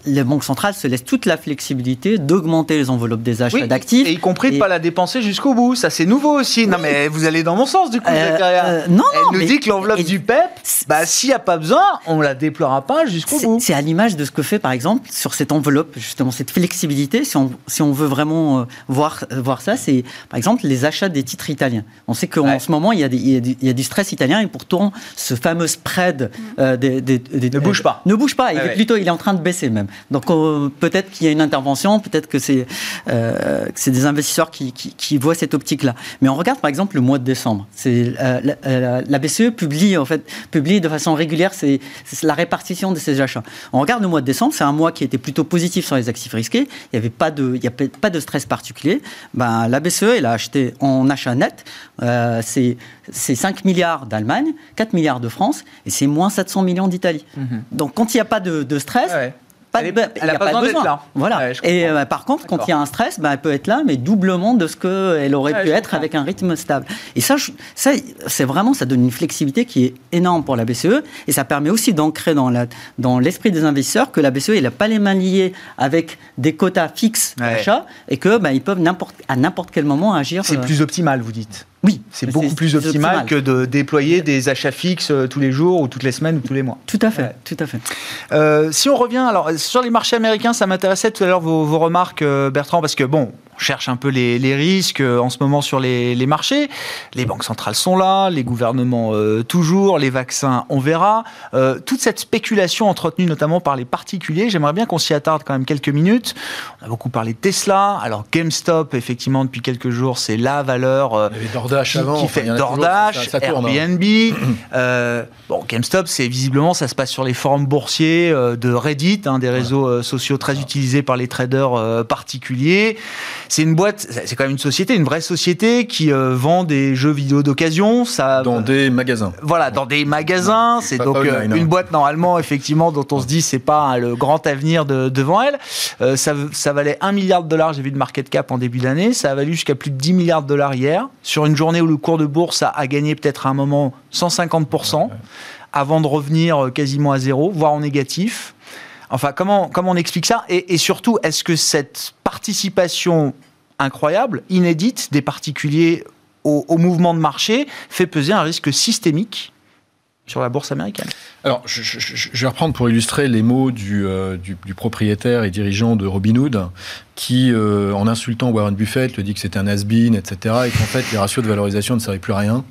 les banques centrales se laissent toute la flexibilité d'augmenter les enveloppes des achats d'actifs. Et y compris de ne pas la dépenser jusqu'au bout. Ça, c'est nouveau aussi. Non, mais vous allez dans mon sens, du coup, euh, euh, non, Elle nous dit que l'enveloppe du PEP, bah, s'il n'y a pas besoin, on ne la déploiera pas jusqu'au bout. C'est à l'image de ce que fait, par exemple, sur cette enveloppe, justement, cette flexibilité. Si on, si on veut vraiment euh, voir, voir ça, c'est, par exemple, les achats des titres italiens. On sait qu'en ce moment, il y, a il, y a du, stress italien et pourtant, ce fameux spread des, ne bouge pas. Ne bouge pas plutôt, il est en train de baisser même. Donc euh, peut-être qu'il y a une intervention, peut-être que c'est euh, des investisseurs qui, qui, voient cette optique-là. Mais on regarde par exemple le mois de décembre. C'est euh, la, BCE publie en fait publie de façon régulière c'est la répartition de ses achats. On regarde le mois de décembre, c'est un mois qui était plutôt positif sur les actifs risqués. Il n'y avait pas de il y a pas de stress particulier. Ben la BCE elle a acheté en achat net c'est 5 milliards d'Allemagne, 4 milliards de France et c'est moins 700 millions d'Italie. Mhm. Donc quand il n'y a pas de, de stress, elle, n'a pas, besoin Là. Voilà. et euh, par contre, quand il y a un stress, bah, elle peut être là, mais doublement de ce qu'elle aurait pu être avec un rythme stable. Et ça, ça c'est vraiment, ça donne une flexibilité qui est énorme pour la BCE, et ça permet aussi d'ancrer dans, la, dans l'esprit des investisseurs que la BCE, n'a pas les mains liées avec des quotas fixes d'achat, et que bah, ils peuvent à n'importe quel moment agir. C'est euh, plus optimal, vous dites oui. C'est beaucoup plus optimal, que de déployer des achats fixes euh, tous les jours ou toutes les semaines ou tous les mois. Tout à fait, tout à fait. Euh, si on revient, alors sur les marchés américains, ça m'intéressait tout à l'heure vos, vos, remarques, euh, Bertrand, parce que bon, on cherche un peu les, risques euh, en ce moment sur les, marchés. Les banques centrales sont là, les gouvernements euh, toujours, les vaccins, on verra. Euh, toute cette spéculation entretenue notamment par les particuliers, j'aimerais bien qu'on s'y attarde quand même quelques minutes. On a beaucoup parlé de Tesla. Alors GameStop, effectivement, depuis quelques jours, c'est la valeur qui, avant, qui fait Dordache, hein. Airbnb. bon, GameStop, c'est visiblement, ça se passe sur les forums boursiers de Reddit, hein, des réseaux sociaux très utilisés par les traders particuliers. C'est une boîte, c'est quand même une société, une vraie société qui euh, vend des jeux vidéo d'occasion. Ça, Dans des magasins. Voilà, dans des magasins. C'est donc euh, online, une boîte normalement, effectivement, dont on se dit c'est pas hein, le grand avenir de- devant elle. Euh, ça, ça valait 1 milliard de dollars, j'ai vu de market cap en début d'année. Ça a valu jusqu'à plus de 10 milliards de dollars hier. Sur une journée où le cours de bourse a, a gagné peut-être à un moment 150%, avant de revenir euh, quasiment à zéro, voire en négatif. Enfin, comment, comment on explique ça et, surtout, est-ce que cette participation incroyable, inédite des particuliers au, mouvement de marché fait peser un risque systémique sur la bourse américaine? Alors, je vais reprendre pour illustrer les mots du, euh, du- du propriétaire et dirigeant de Robinhood, qui, euh, en insultant Warren Buffett, lui dit que c'était un has-been, etc., et qu'en fait, les ratios de valorisation ne servaient plus à rien,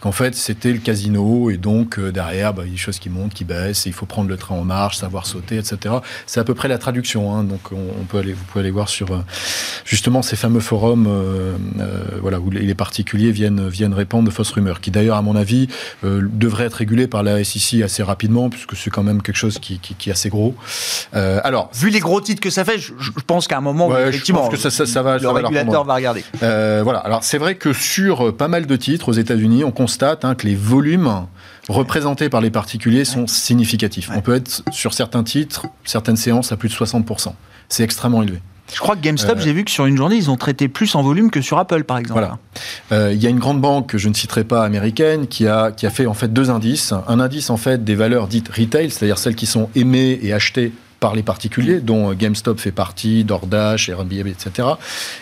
qu'en fait, c'était le casino, et donc, euh, derrière, bah, il y a des choses qui montent, qui baissent, et il faut prendre le train en marche, savoir sauter, etc. C'est à peu près la traduction, hein, donc on, peut aller, vous pouvez aller voir sur, euh, justement, ces fameux forums euh, euh, voilà, où les particuliers viennent, viennent répandre de fausses rumeurs, qui d'ailleurs, à mon avis, devrait être régulé par la SEC assez rapidement, puisque c'est quand même quelque chose qui, qui- qui est assez gros. Alors, Vu les gros titres que ça fait, je pense qu'à un moment, Ouais, je effectivement, pense que ça- ça- ça va- le ça va régulateur va regarder. euh, voilà. Alors, c'est vrai que sur euh, pas mal de titres aux États-Unis, on constate hein, que les volumes représentés par les particuliers sont significatifs. On peut être sur certains titres, certaines séances à plus de 60%. C'est extrêmement élevé. Je crois que GameStop, Euh, j'ai vu que sur une journée, ils ont traité plus en volume que sur Apple, par exemple. Voilà. Euh, Il y a une grande banque que je ne citerai pas américaine qui a, qui a fait en fait deux indices. Un indice en fait des valeurs dites retail, c'est-à-dire celles qui sont aimées et achetées par les particuliers, dont euh, GameStop fait partie, DoorDash, Airbnb, etc.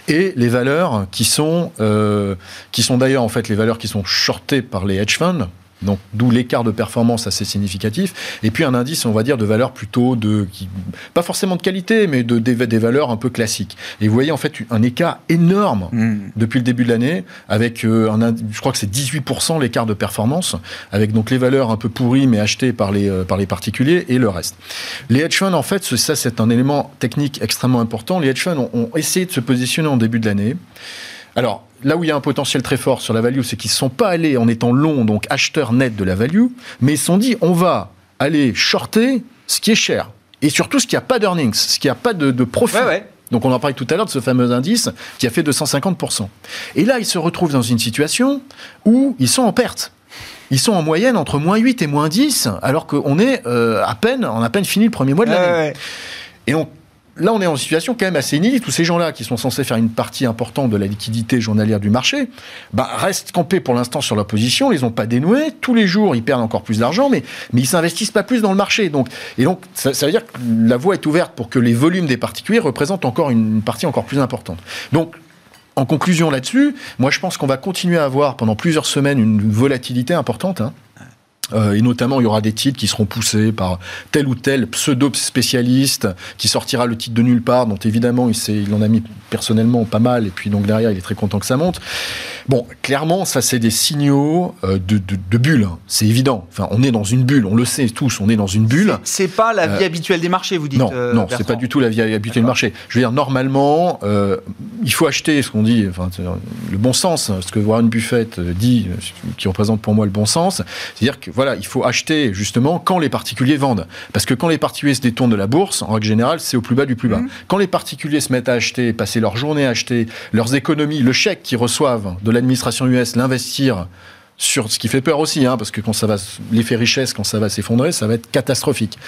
Et les valeurs qui sont, euh, qui sont d'ailleurs en fait les valeurs qui sont shortées par les hedge funds. Donc, d'où l'écart de performance assez significatif. Et puis, un indice, on va dire, de valeurs plutôt de, qui, pas forcément de qualité, mais de, des, des valeurs un peu classiques. Et vous voyez, en fait, un écart énorme Hmm. depuis le début de l'année, avec euh, un, je crois que c'est 18% l'écart de performance, avec donc les valeurs un peu pourries mais achetées par les, euh, par les particuliers et le reste. Les hedge funds, en fait, ce- ça c'est un élément technique extrêmement important. Les hedge funds ont, ont essayé de se positionner en début de l'année. Alors, là où il y a un potentiel très fort sur la value, c'est qu'ils ne sont pas allés en étant longs, donc acheteurs nets de la value, mais ils se sont dit, on va aller shorter ce qui est cher. Et surtout ce qui n'a pas d'earnings, ce qui n'a pas de, de profit. Ouais, ouais. Donc on en parlait tout à l'heure de ce fameux indice qui a fait 250%. Et là, ils se retrouvent dans une situation où ils sont en perte. Ils sont en moyenne entre moins 8 et moins 10, alors qu'on est euh, à peine, on a à peine fini le premier mois de l'année. ouais. Et donc, là, on est en situation quand même assez inédite. Tous ces gens-là qui sont censés faire une partie importante de la liquidité journalière du marché, bah, restent campés pour l'instant sur leur position. Ils les ont pas dénoués. Tous les jours, ils perdent encore plus d'argent, mais, mais ils s'investissent pas plus dans le marché. Donc, et donc, ça, ça veut dire que la voie est ouverte pour que les volumes des particuliers représentent encore une partie encore plus importante. Donc, en conclusion là-dessus, moi je pense qu'on va continuer à avoir pendant plusieurs semaines une volatilité importante. hein. Euh, et notamment, il y aura des titres qui seront poussés par tel ou tel pseudo-spécialiste qui sortira le titre de nulle part, dont évidemment il, s'est- il en a mis personnellement pas mal, et puis donc derrière il est très content que ça monte. Bon, clairement, ça c'est des signaux euh, de, de, de bulle, hein. c'est évident. Enfin, on est dans une bulle, on le sait tous, on est dans une bulle. C'est pas la vie Euh, habituelle des marchés, vous dites Non, euh, non, c'est pas du tout la vie habituelle du marché. Je veux dire, normalement, euh, il faut acheter ce qu'on dit, enfin, le bon sens, ce que Warren Buffett dit, qui représente pour moi le bon sens. C'est-à-dire que voilà, il faut acheter justement quand les particuliers vendent, parce que quand les particuliers se détournent de la bourse, en règle générale, c'est au plus bas du plus bas. Mhm. Quand les particuliers se mettent à acheter, passer leur journée à acheter, leurs économies, le chèque qu'ils reçoivent de l'administration US, l'investir sur ce qui fait peur aussi, hein, parce que quand ça va, l'effet richesse, quand ça va s'effondrer, ça va être catastrophique.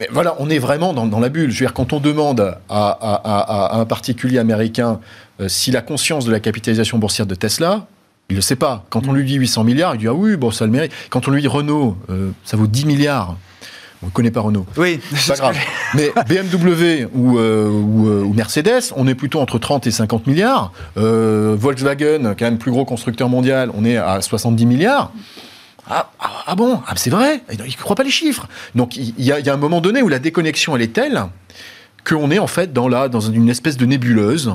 Mais voilà, on est vraiment dans, dans la bulle. Je veux dire, quand on demande à, à- à- à un particulier américain euh, s'il a conscience de la capitalisation boursière de Tesla, il ne le sait pas. Quand on lui dit 800 milliards, il dit ah oui, bon, ça le mérite. Quand on lui dit Renault, euh, ça vaut 10 milliards. On ne connaît pas Renault. Oui, C'est pas grave. Mais BMW ou, euh, ou, euh, ou Mercedes, on est plutôt entre 30 et 50 milliards. Volkswagen, quand même plus gros constructeur mondial, on est à 70 milliards. Ah, ah, ah bon? Ah, C'est vrai Il ne croit pas les chiffres. Donc il y, a- il y a un moment donné où la déconnexion, elle est telle qu'on est en fait dans, la, dans une espèce de nébuleuse.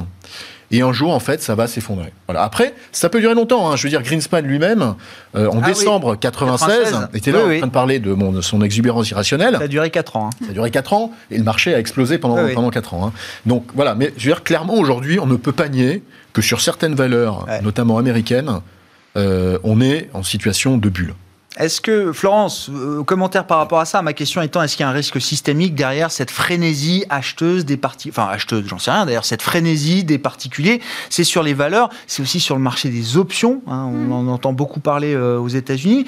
Et un jour, en fait, ça va s'effondrer. Voilà. Après, ça peut durer longtemps. hein. Je veux dire, Greenspan lui-même, euh, en Ah oui. décembre 96, 96. était là Oui, en oui. train de parler de, bon, de son exubérance irrationnelle. ça a duré 4 ans. hein. Ça a duré 4 ans et le marché a explosé pendant, Oui, oui. pendant 4 ans. hein. Donc voilà, mais je veux dire, clairement, aujourd'hui, on ne peut pas nier que sur certaines valeurs, Ouais. notamment américaines, euh, on est en situation de bulle. Est-ce que, Florence, euh, commentaire par rapport à ça, ma question étant, est-ce qu'il y a un risque systémique derrière cette frénésie acheteuse des particuliers, enfin acheteuse, j'en sais rien d'ailleurs, cette frénésie des particuliers, c'est sur les valeurs, c'est aussi sur le marché des options, hein, on en entend beaucoup parler euh, aux États-Unis.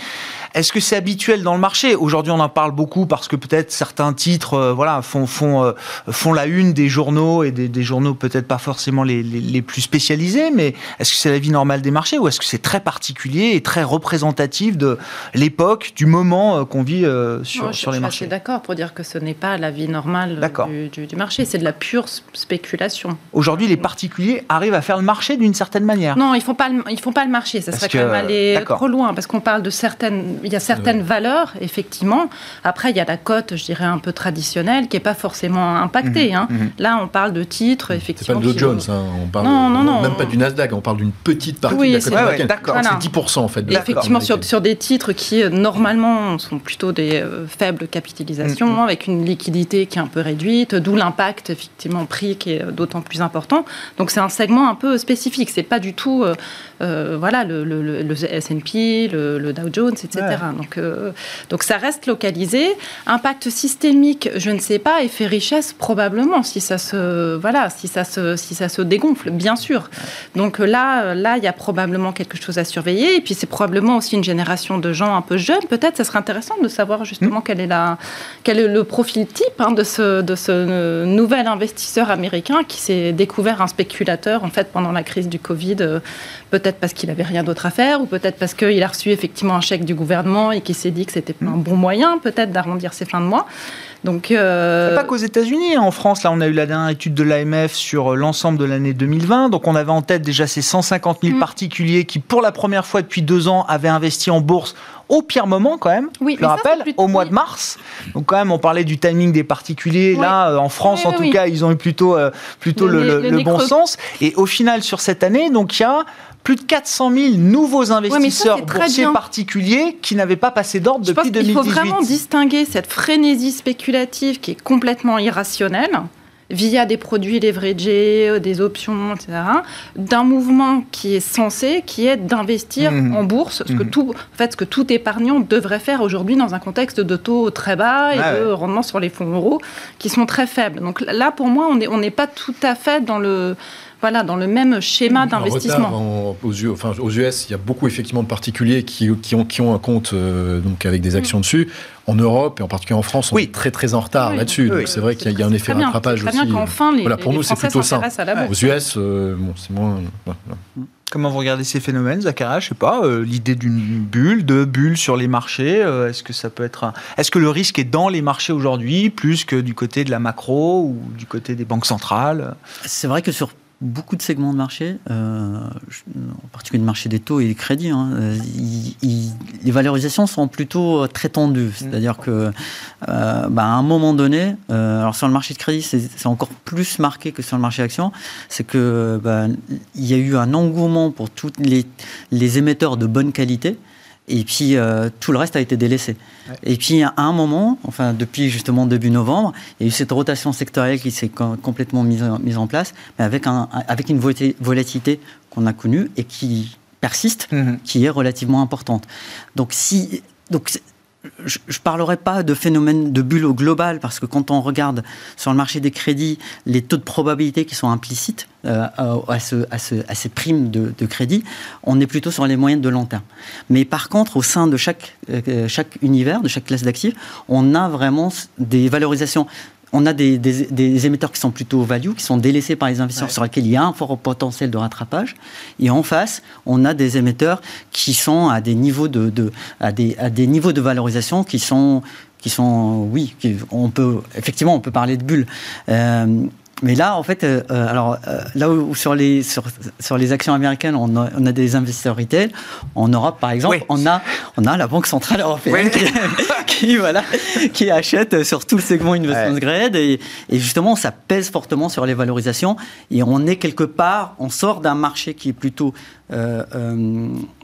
Est-ce que c'est habituel dans le marché? Aujourd'hui, on en parle beaucoup parce que peut-être certains titres euh, voilà, font, font, euh, font la une des journaux et des, des journaux peut-être pas forcément les, les, les plus spécialisés, mais est-ce que c'est la vie normale des marchés ou est-ce que c'est très particulier et très représentatif de l'époque, du moment euh, qu'on vit euh, sur, Moi, je, sur les je marchés suis d'accord pour dire que ce n'est pas la vie normale D'accord. du, du- du marché, c'est de la pure spéculation. Aujourd'hui, les particuliers arrivent à faire le marché d'une certaine manière. Non, ils font pas le, ils font pas le marché. Ça Parce serait que- quand même aller trop loin parce qu'on parle de certaines. Il y a certaines valeurs, effectivement. Après, il y a la cote, je dirais un peu traditionnelle, qui est pas forcément impactée. hein. mhm. Là, on parle de titres, C'est pas effectivement. le Dow Jones, hein, on parle Non, non, non. même pas du Nasdaq, on parle d'une petite partie Oui, de la c'est- cote américaine. d'accord. C'est 10% en fait. de Effectivement, sur des titres qui, euh, normalement, sont plutôt des euh, faibles capitalisations, Mhm. avec une liquidité qui est un peu réduite, d'où l'impact, effectivement, prix qui est euh, d'autant plus important. Donc, c'est un segment un peu spécifique. C'est pas du tout, euh, voilà, le, le, le- S&P, le, le Dow Jones, etc. Donc, euh, donc, ça reste localisé. Impact systémique, je ne sais pas. Effet richesse, probablement, si ça se, voilà, si ça se, si ça se dégonfle, bien sûr. Donc là, là, il y a probablement quelque chose à surveiller. Et puis c'est probablement aussi une génération de gens un peu jeunes. Peut-être, ça serait intéressant de savoir justement quel est la, quel est le profil type hein, de ce, de ce euh, nouvel investisseur américain qui s'est découvert un spéculateur en fait pendant la crise du Covid. Peut-être parce qu'il avait rien d'autre à faire, ou peut-être parce qu'il a reçu effectivement un chèque du gouvernement et qu'il s'est dit que c'était un bon moyen peut-être d'arrondir ses fins de mois. Donc euh, Pas qu'aux États-Unis. hein. En France, là, on a eu la dernière étude de l'AMF sur euh, l'ensemble de l'année 2020. Donc, on avait en tête déjà ces 150 000 Mm. particuliers qui, pour la première fois depuis deux ans, avaient investi en bourse au pire moment, quand même. Oui, je le rappelle, plutôt- au mois de mars. Donc, quand même, on parlait du timing des particuliers. Oui. Là, euh, en France, Oui, en tout cas, ils ont eu plutôt, euh, plutôt Le bon creux. sens. Et au final, sur cette année, donc, il y a plus de 400 000 nouveaux investisseurs boursiers particuliers qui n'avaient pas passé d'ordre pense depuis qu'il 2018. faut vraiment distinguer cette frénésie spéculative qui est complètement irrationnelle via des produits leveragés, euh, des options, etc., d'un mouvement qui est censé, qui est d'investir Mhm. en bourse, ce, que Mhm. tout, en fait, ce que tout épargnant devrait faire aujourd'hui dans un contexte de taux très bas et Ah de ouais. rendements sur les fonds euros qui sont très faibles. Donc là, pour moi, on n'est on n'est pas tout à fait dans le, voilà, dans le même schéma d'investissement. enfin, aux US, il y a beaucoup effectivement de particuliers qui, qui ont, qui ont un compte euh, donc avec des actions dessus. En Europe et en particulier en France, on Oui. est très très en retard Oui. là-dessus. Oui. Donc c'est vrai qu'il y a- un effet très bien, rattrapage c'est très aussi. bien qu'enfin les, Voilà, pour les nous, c'est plutôt ça. s'intéressent à la bourse. Aux US, euh, bon, c'est moins. voilà. Comment vous regardez ces phénomènes, Zachara Je sais pas, euh, l'idée d'une bulle, de bulles sur les marchés, euh, est-ce que ça peut être un- Est-ce que le risque est dans les marchés aujourd'hui, plus que du côté de la macro ou du côté des banques centrales? C'est vrai que sur beaucoup de segments de marché, euh, en particulier le marché des taux et des crédits, hein, euh, il- il- les valorisations sont plutôt très tendues. C'est-à-dire que euh, bah, à un moment donné, euh, alors sur le marché de crédit, c'est encore plus marqué que sur le marché action, c'est que bah, il y a eu un engouement pour tous les, les émetteurs de bonne qualité. Et puis euh, tout le reste a été délaissé. Ouais. Et puis à un moment, enfin depuis justement début novembre, il y a eu cette rotation sectorielle qui s'est com- complètement mise en, mise en place, mais avec, un, avec une volati- volatilité qu'on a connue et qui persiste, qui est relativement importante. Donc si donc je ne parlerai pas de phénomène de bulle au global parce que quand on regarde sur le marché des crédits les taux de probabilité qui sont implicites euh, à, ce- à ce- à ces primes de, de crédit, on est plutôt sur les moyennes de long terme. Mais par contre, au sein de chaque, euh, chaque univers, de chaque classe d'actifs, on a vraiment des valorisations. On a des, des- des émetteurs qui sont plutôt value, qui sont délaissés par les investisseurs Ouais. sur lesquels il y a un fort potentiel de rattrapage. Et en face, on a des émetteurs qui sont à des niveaux de, de- à des, à des niveaux de valorisation qui sont, qui sont, oui, qui- on peut effectivement on peut parler de bulles. Euh, mais là, en fait, euh, euh, alors euh, là où, sur les sur, sur les actions américaines, on a, on a des investisseurs retail. En Europe, par exemple, Oui. on a on a la Banque centrale européenne Oui. qui, qui, voilà qui achète sur tout le segment investment Ouais. grade et, et justement ça pèse fortement sur les valorisations et on est quelque part, on sort d'un marché qui est plutôt euh,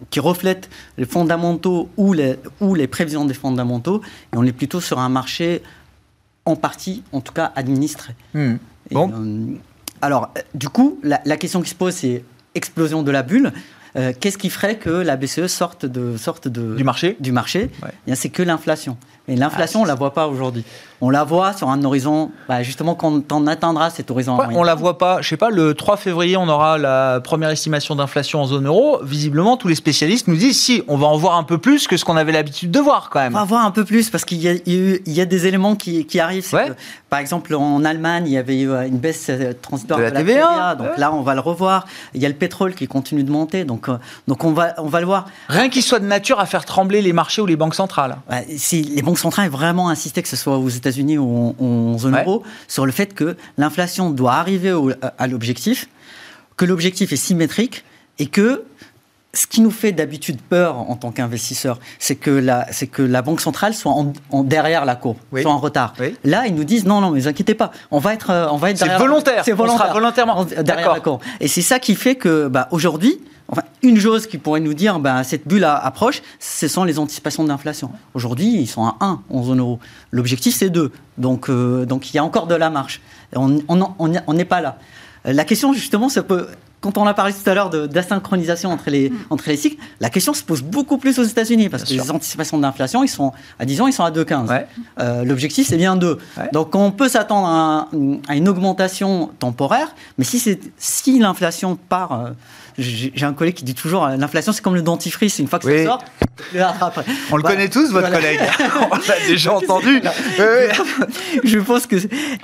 qui reflète les fondamentaux ou les ou les prévisions des fondamentaux et on est plutôt sur un marché en partie, en tout cas administré. Hmm. Bon. euh, alors, euh, du coup, la, la question qui se pose, c'est explosion de la bulle. euh, qu'est-ce qui ferait que la BCE sorte de sorte de Du marché du marché Ouais. Eh C'est que l'inflation. Et l'inflation, Ah, on la voit pas aujourd'hui. On la voit sur un horizon, bah, justement, quand on atteindra cet horizon. Ouais, on la voit pas. Je sais pas, le 3 février, on aura la première estimation d'inflation en zone euro. Visiblement, tous les spécialistes nous disent si, on va en voir un peu plus que ce qu'on avait l'habitude de voir quand On même. va voir un peu plus parce qu'il y, y a des éléments qui, qui arrivent. C'est Ouais. que, par exemple, en Allemagne, il y avait eu euh, une baisse euh, transitoire De la TVA, Donc ouais. là, on va le revoir. Il y a le pétrole qui continue de monter. Donc, euh, donc on, va, on va le voir. Rien qui soit de nature à faire trembler les marchés ou les banques centrales. Ouais, Si les banques centrales ont vraiment insisté, que ce soit aux États-Unis ou en, en zone Ouais. euro, sur le fait que l'inflation doit arriver au- à l'objectif, que l'objectif est symétrique et que ce qui nous fait d'habitude peur en tant qu'investisseur, c'est que la, c'est que la banque centrale soit en, en- derrière la courbe, Oui. soit en retard. Oui. Là, ils nous disent non, non, mais ne vous inquiétez pas, on va être, euh, on va être C'est volontaire. C'est On sera volontaire. volontairement. En- derrière D'accord. la courbe. Et c'est ça qui fait que, bah, aujourd'hui, enfin, une chose qui pourrait nous dire, bah, cette bulle approche, ce sont les anticipations d'inflation. Aujourd'hui, ils sont à 1 en zone euro. L'objectif, c'est 2. Donc, euh, donc, il y a encore de la marche. On n'est pas là. La question, justement, ça peut. Quand on a parlé tout à l'heure d'asynchronisation entre les, entre les cycles, la question se pose beaucoup plus aux États-Unis parce Bien que sûr. les anticipations d'inflation, ils sont à 10 ans, ils sont à 2,15. Ouais. Euh, L'objectif, c'est bien 2. Ouais. Donc, on peut s'attendre à, un- à une augmentation temporaire, mais si, si l'inflation part. euh, j'ai un collègue qui dit toujours euh, l'inflation, c'est comme le dentifrice, une fois que Oui. ça sort, le. On le connaît tous, votre Voilà. collègue. On l'a déjà entendu. Ouais. Je pense que.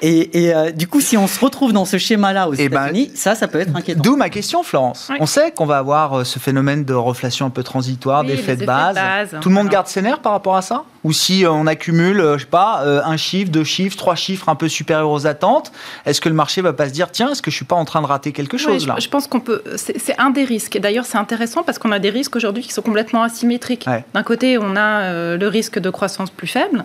Et, et, euh, du coup, si on se retrouve dans ce schéma-là aux Eh ben, ça, ça peut être inquiétant. D'où ma question, Florence. Oui. On sait qu'on va avoir euh, ce phénomène de reflation un peu transitoire, Oui, d'effet de base. base, Tout le monde voilà. garde ses nerfs par rapport à ça? Ou si euh, on accumule, euh, je sais pas, euh, un chiffre, deux chiffres, trois chiffres un peu supérieurs aux attentes, est-ce que le marché va pas se dire, tiens, est-ce que je suis pas en train de rater quelque chose là je pense qu'on peut. C'est un des risques. Et d'ailleurs, c'est intéressant parce qu'on a des risques aujourd'hui qui sont complètement asymétriques. Ouais. D'un côté, on a euh, le risque de croissance plus faible.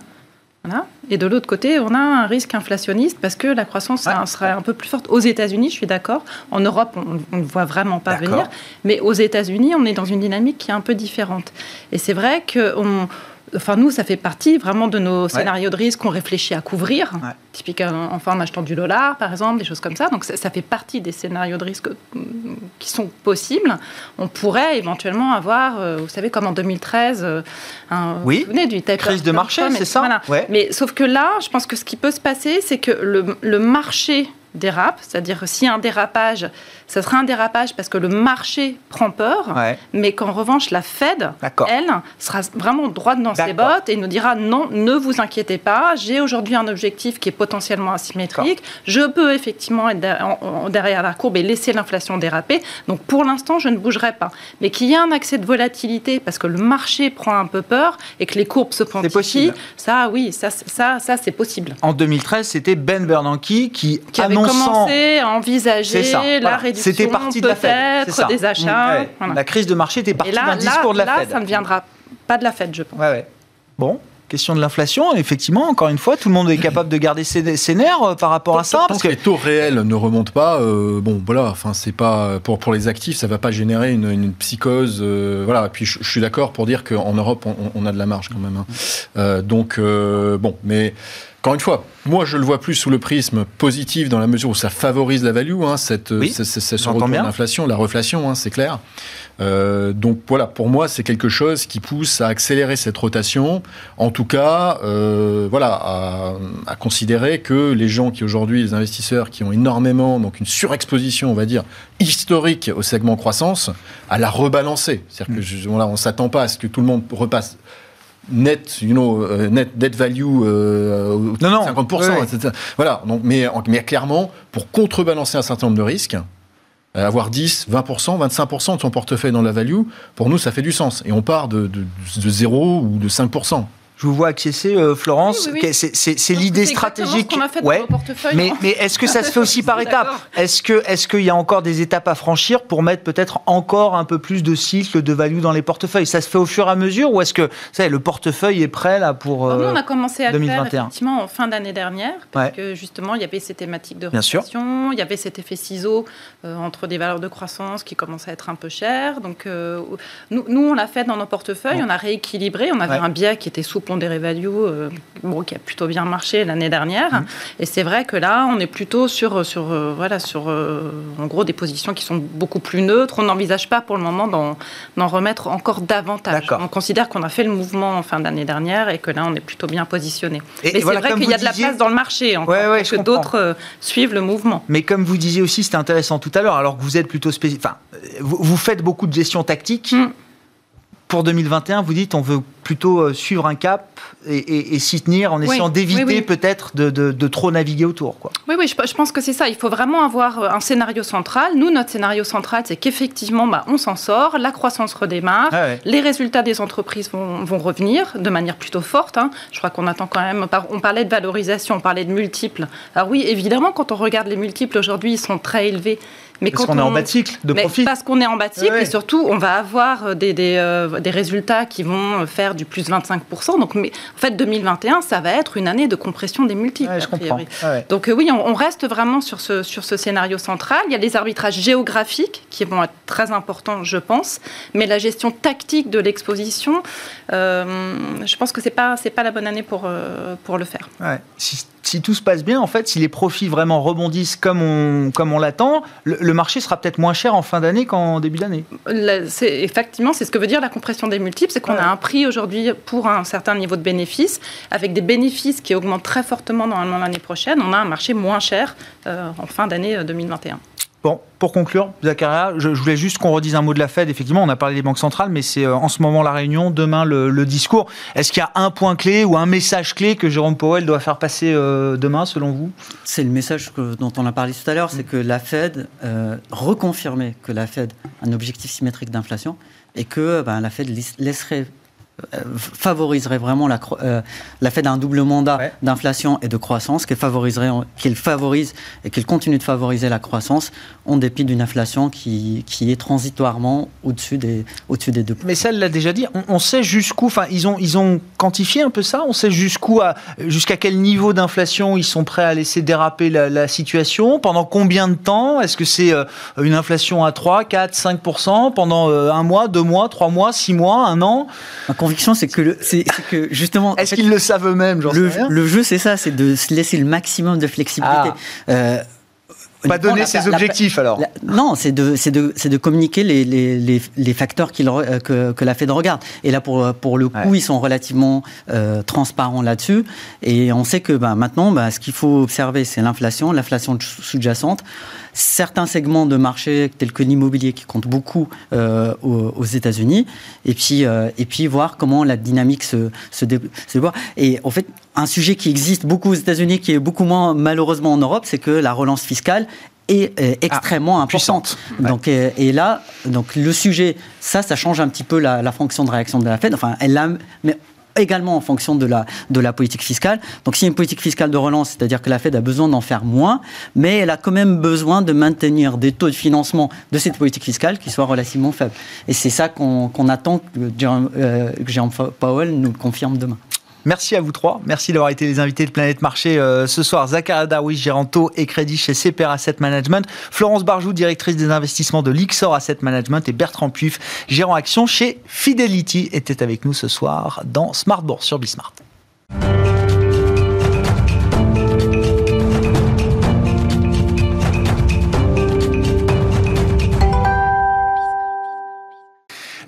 Voilà. Et de l'autre côté, on a un risque inflationniste parce que la croissance Ouais. serait un peu plus forte. Aux États-Unis, je suis d'accord. En Europe, on ne voit vraiment pas venir. Mais aux États-Unis, on est dans une dynamique qui est un peu différente. Et c'est vrai que on, Enfin, nous, ça fait partie vraiment de nos scénarios de risque qu'on réfléchit à couvrir. Ouais. Typiquement, enfin, en achetant du dollar, par exemple, des choses comme ça. Donc, ça, ça fait partie des scénarios de risque mm, qui sont possibles. On pourrait éventuellement avoir, euh, vous savez, comme en 2013, euh, un, Oui. vous vous souvenez du taper Crise de marché, c'est ça voilà. Ouais. Mais sauf que là, je pense que ce qui peut se passer, c'est que le, le marché dérape, c'est-à-dire que s'il y a un dérapage, ça sera un dérapage parce que le marché prend peur, Ouais. mais qu'en revanche, la Fed, elle, sera vraiment droite dans ses bottes et nous dira non, ne vous inquiétez pas, j'ai aujourd'hui un objectif qui est potentiellement asymétrique, je peux effectivement être derrière la courbe et laisser l'inflation déraper, donc pour l'instant, je ne bougerai pas. Mais qu'il y ait un accès de volatilité parce que le marché prend un peu peur et que les courbes se possible. pontifient, ça, oui, ça, c'est- ça, ça c'est possible. En 2013, c'était Ben Bernanke qui, Qui avait annonçant commencé à envisager ça, la voilà. réduction parti de la Fed, c'est ça. peut-être des achats. Ouais. voilà. La crise de marché était partie Et là, d'un discours de la là, Fed. ça ne viendra pas de la Fed, je pense. Ouais, ouais. Bon, question de l'inflation. Effectivement, encore une fois, tout le monde est capable de garder ses, ses nerfs euh, par rapport à ça. Tant Parce que les taux réels ne remontent pas, euh, bon, voilà, enfin, c'est pas pour pour les actifs, ça va pas générer une, une psychose, euh, voilà. Et puis je, je suis d'accord pour dire qu'en Europe, on, on a de la marge quand même. hein. Euh, donc euh, bon, mais encore une fois, moi je le vois plus sous le prisme positif dans la mesure où ça favorise la value, hein, cette, Oui, ce- ce- ce j'entends retour bien. d'inflation, la reflation, hein, c'est clair. Euh, donc voilà, pour moi, c'est quelque chose qui pousse à accélérer cette rotation. En tout cas, euh, voilà, à, à considérer que les gens qui aujourd'hui, les investisseurs qui ont énormément, donc une surexposition, on va dire, historique au segment croissance, à la rebalancer. C'est-à-dire Mm. que je- voilà, on s'attend pas à ce que tout le monde repasse net, you know, euh, net debt value euh, au Non, non, 50%, ouais, ouais. etc. Voilà, donc, mais, mais clairement, pour contrebalancer un certain nombre de risques, euh, avoir 10, 20%, 25% de son portefeuille dans la value, pour nous, ça fait du sens. Et on part de, de, de 0 ou de 5%. Je vous vois acquiescer, euh, Florence. Oui, oui, oui. que C'est l'idée stratégique. ce a fait Ouais. Mais, mais est-ce que ça se fait aussi par étapes? Est-ce que est-ce qu'il y a encore des étapes à franchir pour mettre peut-être encore un peu plus de cycles de value dans les portefeuilles? Ça se fait au fur et à mesure ou est-ce que ça le portefeuille est prêt là pour nous, euh, on a commencé à le 2021. faire effectivement en fin d'année dernière, parce Ouais. que justement, il y avait ces thématiques de rotation, il y avait cet effet ciseau euh, entre des valeurs de croissance qui commençaient à être un peu chères. Donc, euh, nous, nous, on l'a fait dans nos portefeuilles, Ouais. on a rééquilibré, on avait un biais qui était sous pondéré value, bon, qui a plutôt bien marché l'année dernière. Mmh. Et c'est vrai que là, on est plutôt sur, sur, voilà, sur en gros, des positions qui sont beaucoup plus neutres. On n'envisage pas pour le moment d'en remettre encore davantage. On considère qu'on a fait le mouvement en fin d'année dernière et que là, on est plutôt bien positionné. Mais c'est vrai qu'il y a de la place dans le marché encore, que d'autres suivent le mouvement. Mais comme vous disiez aussi, c'était intéressant tout à l'heure, alors que vous êtes plutôt spécifique, enfin, vous, faites beaucoup de gestion tactique. Mm pour 2021, vous dites on veut plutôt euh, suivre un cap et, s'y tenir en essayant d'éviter peut-être de, trop naviguer autour. Quoi. Oui, oui, je, pense que c'est ça. Il faut vraiment avoir euh, un scénario central. Nous, notre scénario central, c'est qu'effectivement, bah, on s'en sort, la croissance redémarre, ah les résultats des entreprises vont, revenir de manière plutôt forte. Hein. Je crois qu'on attend quand même. On parlait de valorisation, on parlait de multiples. Alors oui, évidemment, quand on regarde les multiples aujourd'hui, ils sont très élevés. Mais parce qu'on est en bas de cycle de profit. Parce qu'on est en bas de cycle et surtout, on va avoir euh, des, des, euh, des, résultats qui vont euh, faire du plus 25%. Donc, mais, en fait, 2021, ça va être une année de compression des multiples. je comprends. Donc, oui, on, reste vraiment sur ce, sur ce scénario central. Il y a les arbitrages géographiques qui vont être très importants, je pense. Mais la gestion tactique de l'exposition, je pense que ce n'est pas, pas la bonne année pour, pour le faire. Si, si, tout se passe bien, en fait, si les profits vraiment rebondissent comme on, comme on l'attend, le, le marché sera peut-être moins cher en fin d'année qu'en début d'année. Effectivement, c'est ce que veut dire la compression des multiples, c'est qu'on a un prix aujourd'hui pour un certain niveau de bénéfices, avec des bénéfices qui augmentent très fortement normalement l'année prochaine, on a un marché moins cher euh, en fin d'année 2021. Bon, pour conclure, Zakaria, je, voulais juste qu'on redise un mot de la Fed. Effectivement, on a parlé des banques centrales, mais c'est euh, en ce moment la réunion, demain le, discours. Est-ce qu'il y a un point clé ou un message clé que Jérôme Powell doit faire passer euh, demain, selon vous? C'est le message dont on a parlé tout à l'heure, c'est que la Fed euh, reconfirmait que la Fed a un objectif symétrique d'inflation et que ben, la Fed laisserait favoriserait vraiment la, euh, la fait d'un double mandat d'inflation et de croissance, qu'elle favoriserait, qu'elle favorise et qu'elle continue de favoriser la croissance en dépit d'une inflation qui, qui, est transitoirement au-dessus des, au-dessus des deux. Mais ça, elle l'a déjà dit. On, sait jusqu'où, enfin, ils ont, ils ont quantifié un peu ça. On sait jusqu'où, jusqu'à quel niveau d'inflation ils sont prêts à laisser déraper la, situation. Pendant combien de temps? Est-ce que c'est euh, une inflation à 3, 4, 5 pendant un mois, deux mois, trois mois, six mois, un an? Conviction, c'est que, c'est, que justement. Est-ce qu'ils le savent eux-mêmes le, le, jeu, c'est ça, c'est de se laisser le maximum de flexibilité. Ah. Euh, pas donner ses objectifs alors Non, c'est de, de, de, communiquer les, les, les, facteurs euh, que, que, la Fed regarde. Et là, pour, pour le coup, ils sont relativement euh, transparents là-dessus. Et on sait que bah, maintenant, bah, ce qu'il faut observer, c'est l'inflation, l'inflation sous-jacente. Certains segments de marché, tels que l'immobilier, qui comptent beaucoup euh, aux, États-Unis. Et puis, et puis voir comment la dynamique se, se. Et en fait, un sujet qui existe beaucoup aux États-Unis, qui est beaucoup moins malheureusement en Europe, c'est que la relance fiscale est, euh, extrêmement ah, importante. Donc, euh, et là, donc le sujet, ça, ça change un petit peu la, fonction de réaction de la Fed. Enfin, elle a, mais également en fonction de la, de la politique fiscale. Donc, s'il y a une politique fiscale de relance, c'est-à-dire que la Fed a besoin d'en faire moins, mais elle a quand même besoin de maintenir des taux de financement de cette politique fiscale qui soient relativement faibles. Et c'est ça qu'on attend que Jérôme, euh, Powell nous le confirme demain. Merci à vous trois. Merci d'avoir été les invités de Planète Marché euh, ce soir. Zakaria Darwish, gérant taux et crédit chez CPR Asset Management. Florence Barjou, directrice des investissements de l'Ixor Asset Management. Et Bertrand Puif, gérant action chez Fidelity, était avec nous ce soir dans Smart sur Bismart.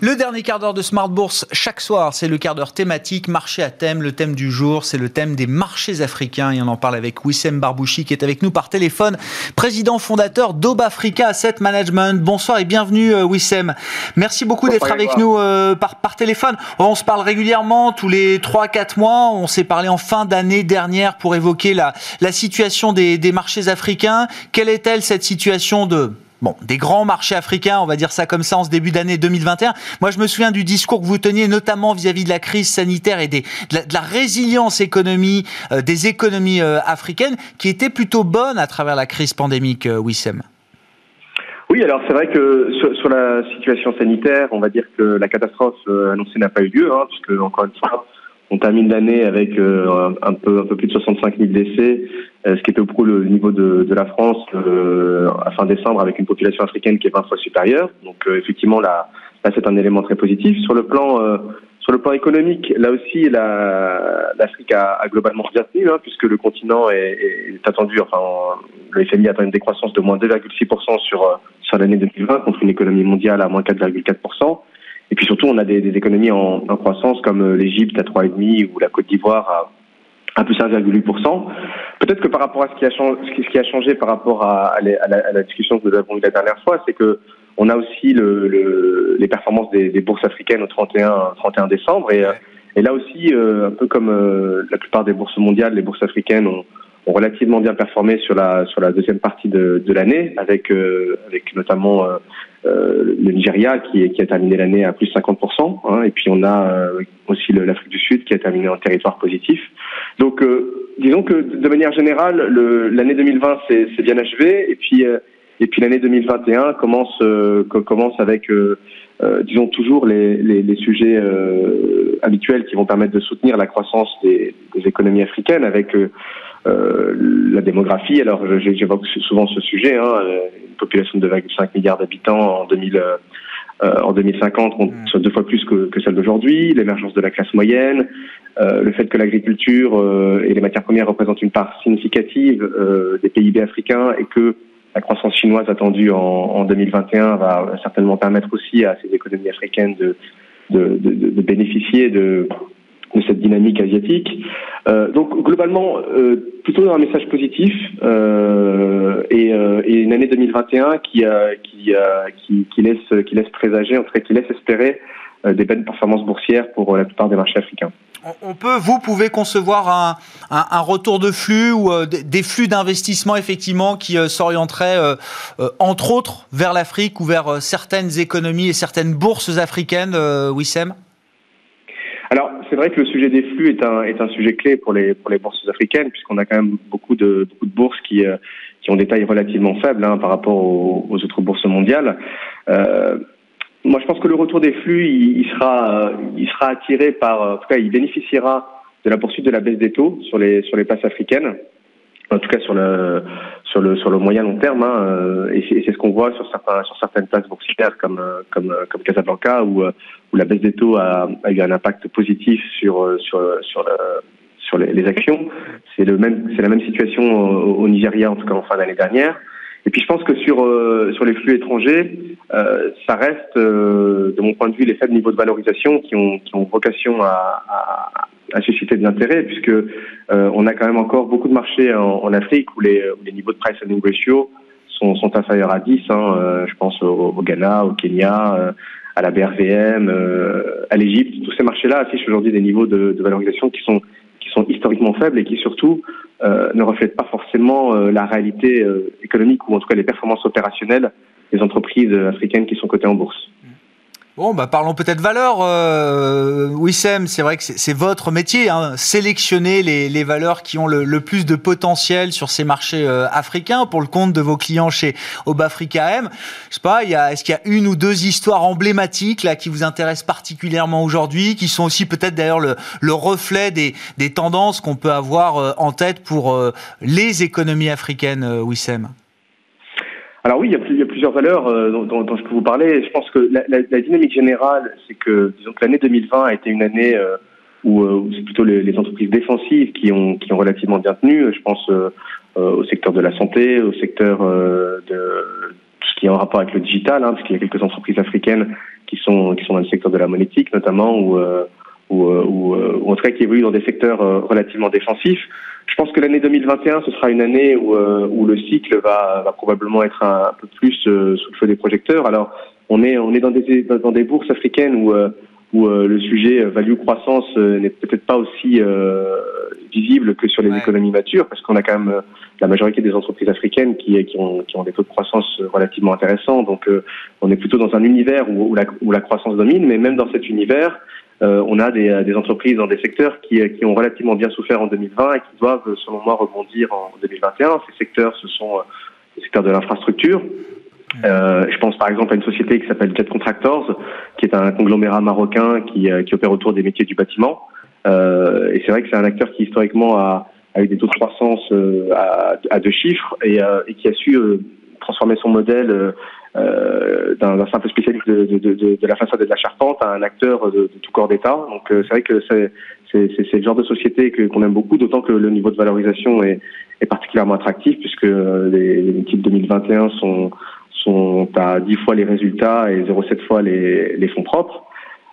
Le dernier quart d'heure de Smart Bourse chaque soir, c'est le quart d'heure thématique, marché à thème. Le thème du jour, c'est le thème des marchés africains. Et on en parle avec Wissem Barbouchi qui est avec nous par téléphone, président fondateur d'Obafrica Asset Management. Bonsoir et bienvenue euh, Wissem. Merci beaucoup d'être avec nous euh, par, par téléphone. On se parle régulièrement, tous les 3-4 mois. On s'est parlé en fin d'année dernière pour évoquer la, la situation des, des marchés africains. Quelle est-elle cette situation de bon, des grands marchés africains, on va dire ça comme ça, en ce début d'année 2021. Moi, je me souviens du discours que vous teniez, notamment vis-à-vis de la crise sanitaire et de, la, résilience économie euh, des économies euh, africaines, qui était plutôt bonne à travers la crise pandémique, euh, Wissem. Oui, alors c'est vrai que sur, la situation sanitaire, on va dire que la catastrophe annoncée n'a pas eu lieu, hein, puisque encore une fois, on termine l'année avec un peu un peu plus de 65 000 décès, euh, ce qui était au pro le niveau de, de la France euh, à fin décembre avec une population africaine qui est 20 fois supérieure. Donc euh, effectivement là, là c'est un élément très positif. Sur le plan Sur le plan économique, là aussi, l'Afrique a, globalement bien tenu, hein, puisque le continent est, attendu, enfin, le FMI attend une décroissance de moins 2,6% sur, sur l'année 2020 contre une économie mondiale à moins 4,4%. Et puis surtout, on a des, économies en, croissance comme l'Égypte à 3,5% ou la Côte d'Ivoire à, à plus 1,8%. Peut-être que par rapport à ce qui a changé, ce qui a changé par rapport à, la, discussion que nous avons eue la dernière fois, c'est que on a aussi le, les performances des, bourses africaines au 31, 31 décembre. Et, et là aussi, euh, un peu comme euh, la plupart des bourses mondiales, les bourses africaines ont, relativement bien performé sur la, sur la deuxième partie de, de l'année, avec, euh, avec notamment le Nigeria qui, qui a terminé l'année à plus 50%. Hein, et puis on a aussi l'Afrique du Sud qui a terminé en territoire positif. Donc disons que de manière générale, l'année 2020 c'est bien achevé. Et puis et puis l'année 2021 commence euh, commence avec euh, euh, disons toujours les, les, les sujets euh, habituels qui vont permettre de soutenir la croissance des, des économies africaines avec la démographie. Alors j'évoque souvent ce sujet, hein, une population de 2,5 milliards d'habitants en 2000 en 2050 soit deux fois plus que, que celle d'aujourd'hui, l'émergence de la classe moyenne, euh, le fait que l'agriculture et les matières premières représentent une part significative des PIB africains et que la croissance chinoise attendue en, 2021 va certainement permettre aussi à ces économies africaines de, de, bénéficier de, cette dynamique asiatique. Euh, donc globalement, euh, plutôt dans un message positif euh, et, une année 2021 qui, laisse, qui laisse présager, en tout cas qui laisse espérer des bonnes performances boursières pour la plupart des marchés africains on peut, vous pouvez concevoir un, retour de flux ou des flux d'investissement effectivement qui s'orienteraient entre autres vers l'Afrique ou vers certaines économies et certaines bourses africaines, Wissem? C'est vrai que le sujet des flux est un, est un sujet clé pour les, pour les bourses africaines, puisqu'on a quand même beaucoup de, beaucoup de bourses qui, qui ont des tailles relativement faibles hein, par rapport aux, autres bourses mondiales. Moi, je pense que le retour des flux, il, sera, il sera attiré par, en tout cas, il bénéficiera de la poursuite de la baisse des taux sur les sur les places africaines. En tout cas, sur le sur le sur le moyen long terme, hein, euh, et c'est ce qu'on voit sur certains sur certaines places boursières comme comme comme Casablanca où où la baisse des taux a, a eu un impact positif sur sur sur le, sur les, les actions. C'est le même c'est la même situation au, au Nigeria en tout cas en fin d'année dernière. Et puis je pense que sur euh, sur les flux étrangers, euh, ça reste, euh, de mon point de vue, les faibles niveaux de valorisation qui ont qui ont vocation à, à, à susciter de l'intérêt, puisque on a quand même encore beaucoup de marchés en, Afrique où les, où les niveaux de price earning ratio sont, sont inférieurs à 10. Hein, je pense au, Ghana, au Kenya, à la BRVM, à l'Égypte. Tous ces marchés-là affichent aujourd'hui des niveaux de, de valorisation qui sont qui sont historiquement faibles et qui surtout euh, ne reflètent pas forcément euh, la réalité euh, économique ou en tout cas les performances opérationnelles des entreprises africaines qui sont cotées en bourse. Bon, bah parlons peut-être valeurs. Euh, Wissem, c'est vrai que c'est votre métier, hein, sélectionner les, les, valeurs qui ont le, le, plus de potentiel sur ces marchés euh, africains pour le compte de vos clients chez Obafrica M. Je sais pas, est-ce qu'il y a une ou deux histoires emblématiques là qui vous intéressent particulièrement aujourd'hui, qui sont aussi peut-être d'ailleurs le, le, reflet des, des tendances qu'on peut avoir euh, en tête pour euh, les économies africaines, Wissem? Alors oui, il y a, plusieurs valeurs euh, dont, je peux vous parler. Je pense que la, dynamique générale, c'est que disons que l'année 2020 a été une année euh, euh, où, c'est plutôt les, entreprises défensives qui ont qui ont relativement bien tenu. Je pense au secteur de la santé, au secteur de tout ce qui est en rapport avec le digital, hein, parce qu'il y a quelques entreprises africaines qui sont qui sont dans le secteur de la monétique notamment ou ou, ou, ou en tout cas qui évoluent dans des secteurs relativement défensifs. Je pense que l'année 2021, ce sera une année où, euh, où le cycle va, va, probablement être un, peu plus euh, sous le feu des projecteurs. Alors, on est, on est dans, des, dans des bourses africaines où, euh, où le sujet value croissance n'est peut-être pas aussi visible que sur les économies matures, parce qu'on a quand même la majorité des entreprises africaines qui, qui, ont, qui ont des taux de croissance relativement intéressants. Donc, on est plutôt dans un univers où, où, la, où la croissance domine, mais même dans cet univers, euh, on a des, des, entreprises dans des secteurs qui, qui, ont relativement bien souffert en 2020 et qui doivent, selon moi, rebondir en 2021. Ces secteurs, ce sont euh, les secteurs de l'infrastructure. Euh, je pense par exemple à une société qui s'appelle Jet Contractors, qui est un conglomérat marocain qui, qui opère autour des métiers du bâtiment. Euh, et c'est vrai que c'est un acteur qui historiquement a, a, eu des taux de croissance à, à, deux chiffres et, et qui a su transformer son modèle d'un simple spécialiste de, de, de, la façade et de la charpente à un acteur de, tout corps d'État. Donc c'est vrai que c'est le genre de société qu'on aime beaucoup, d'autant que le niveau de valorisation est, est particulièrement attractif puisque les, les types 2021 sont sont à 10 fois les résultats et 0,7 fois les, les fonds propres.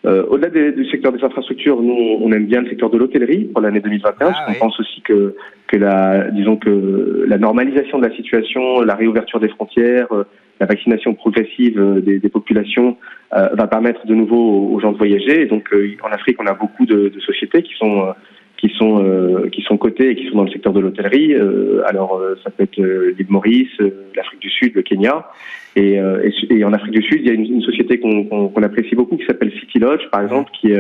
Euh, Au-delà du secteur des infrastructures, nous, on aime bien le secteur de l'hôtellerie pour l'année 2021. Ah, on pense aussi que, que la, disons que la normalisation de la situation, la réouverture des frontières, euh, la vaccination progressive euh, des, des populations euh, va permettre de nouveau aux, gens de voyager. Donc, euh, en Afrique, on a beaucoup de, de sociétés qui sont qui sont euh, qui sont cotés et qui sont dans le secteur de l'hôtellerie. Euh, alors ça peut être l'île Maurice, l'Afrique du Sud, le Kenya. Et, et, en Afrique du Sud, il y a une, société qu'on apprécie beaucoup qui s'appelle City Lodge, par exemple, qui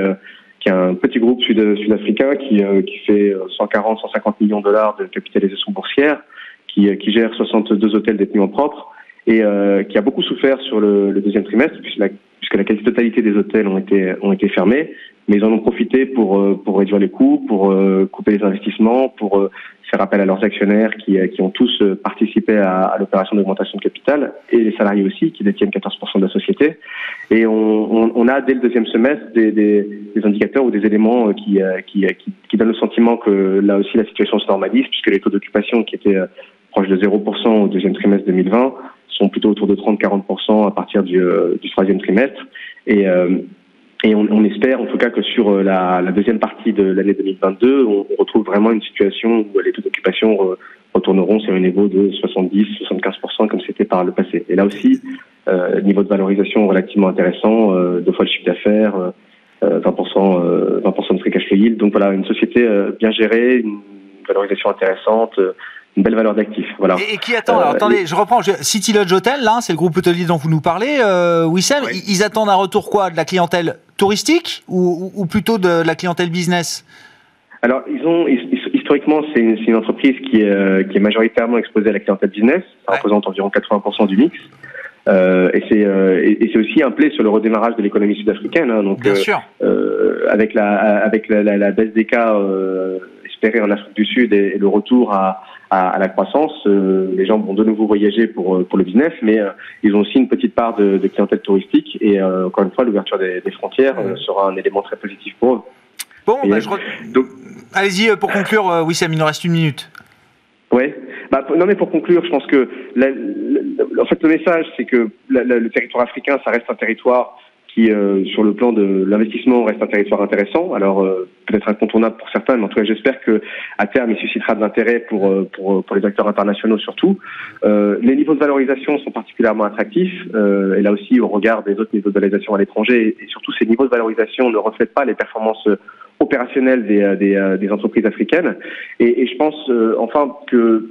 qui est un petit groupe sud, sud-africain qui, qui fait 140, 150 millions de dollars de capitalisation boursière, qui, qui gère 62 hôtels détenus en propre et qui a beaucoup souffert sur le, le deuxième trimestre puisque la, puisque la quasi-totalité des hôtels ont été ont été fermés mais ils en ont profité pour, euh, pour réduire les coûts, pour euh, couper les investissements, pour euh, faire appel à leurs actionnaires qui, qui ont tous participé à, à l'opération d'augmentation de capital, et les salariés aussi, qui détiennent 14% de la société. Et on, on, on, a, dès le deuxième semestre, des, des, des indicateurs ou des éléments qui, qui, qui, qui, donnent le sentiment que là aussi la situation se normalise, puisque les taux d'occupation qui étaient proches de 0% au deuxième trimestre 2020 sont plutôt autour de 30-40% à partir du, du troisième trimestre. Et, et on, espère en tout cas que sur euh, la, deuxième partie de l'année 2022, on, retrouve vraiment une situation où les taux d'occupation retourneront sur un niveau de 70-75% comme c'était par le passé. Et là aussi, euh, niveau de valorisation relativement intéressant, euh, deux fois le chiffre d'affaires, euh, 20%, 20 de free cash flow yield. Donc voilà, une société bien gérée, une valorisation intéressante une belle valeur d'actifs. Voilà. Et, qui attend Alors, euh, attendez, je reprends. City Lodge Hotel, là, c'est le groupe hôtelier dont vous nous parlez, euh, Wissem. Ils, attendent un retour quoi? De la clientèle touristique ou, ou, plutôt de la clientèle business? Alors, ils ont historiquement, c'est une, une, entreprise qui est, euh, qui est majoritairement exposée à la clientèle business. Ça représente environ 80% du mix. Euh, et c'est euh, et, aussi un play sur le redémarrage de l'économie sud-africaine. Hein, donc, Bien sûr. avec la avec la, la, la baisse des cas espérée en Afrique du Sud et, et le retour à à, la croissance. Euh, les gens vont de nouveau voyager pour, euh, pour le business, mais euh, ils ont aussi une petite part de, de clientèle touristique. Et encore une fois, l'ouverture des, des, frontières sera un élément très positif pour eux. Bon, bah, je... allez-y pour conclure, Wissam, il nous reste une minute. Ouais. Bah, non, mais pour conclure, je pense que en fait le message, c'est que le territoire africain, ça reste un territoire qui, euh, sur le plan de l'investissement, reste un territoire intéressant. Alors euh, peut-être incontournable pour certains, mais en tout cas, j'espère que à terme, il suscitera de l'intérêt pour, euh, pour pour les acteurs internationaux surtout. les niveaux de valorisation sont particulièrement attractifs, et là aussi, au regard des autres niveaux de valorisation à l'étranger, et surtout ces niveaux de valorisation ne reflètent pas les performances opérationnelles des, des, des entreprises africaines. Et, et je pense enfin que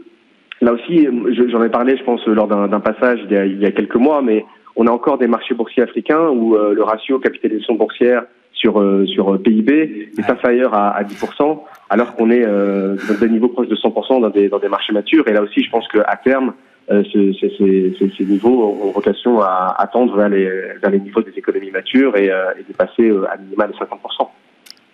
là aussi, j'en ai parlé, je pense, lors d'un passage il y, a, il y a quelques mois, mais on a encore des marchés boursiers africains où euh, le ratio capitalisation boursière sur euh, sur PIB est inférieur à, à 10%, alors qu'on est euh, dans des niveaux proches de 100% dans des dans des marchés matures. Et là aussi, je pense qu'à terme, ces, ces, ces, niveaux ont vocation à, attendre vers les, vers les niveaux des économies matures et, et dépasser à minima les 50%.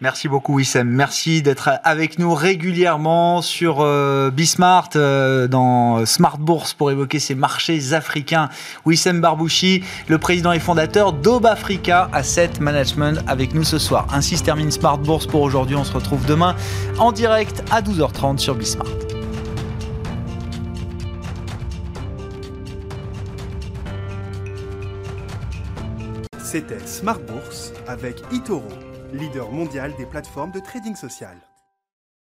Merci beaucoup Wissem. Merci d'être avec nous régulièrement sur euh, Bismart euh, dans Smart Bourse pour évoquer ces marchés africains. Wissem Barbouchi, le président et fondateur d'Aube Africa Asset Management avec nous ce soir. Ainsi se termine Smart Bourse pour aujourd'hui. On se retrouve demain en direct à 12h30 sur Bismart. C'était Smart Bourse avec Itoro leader mondial des plateformes de trading social.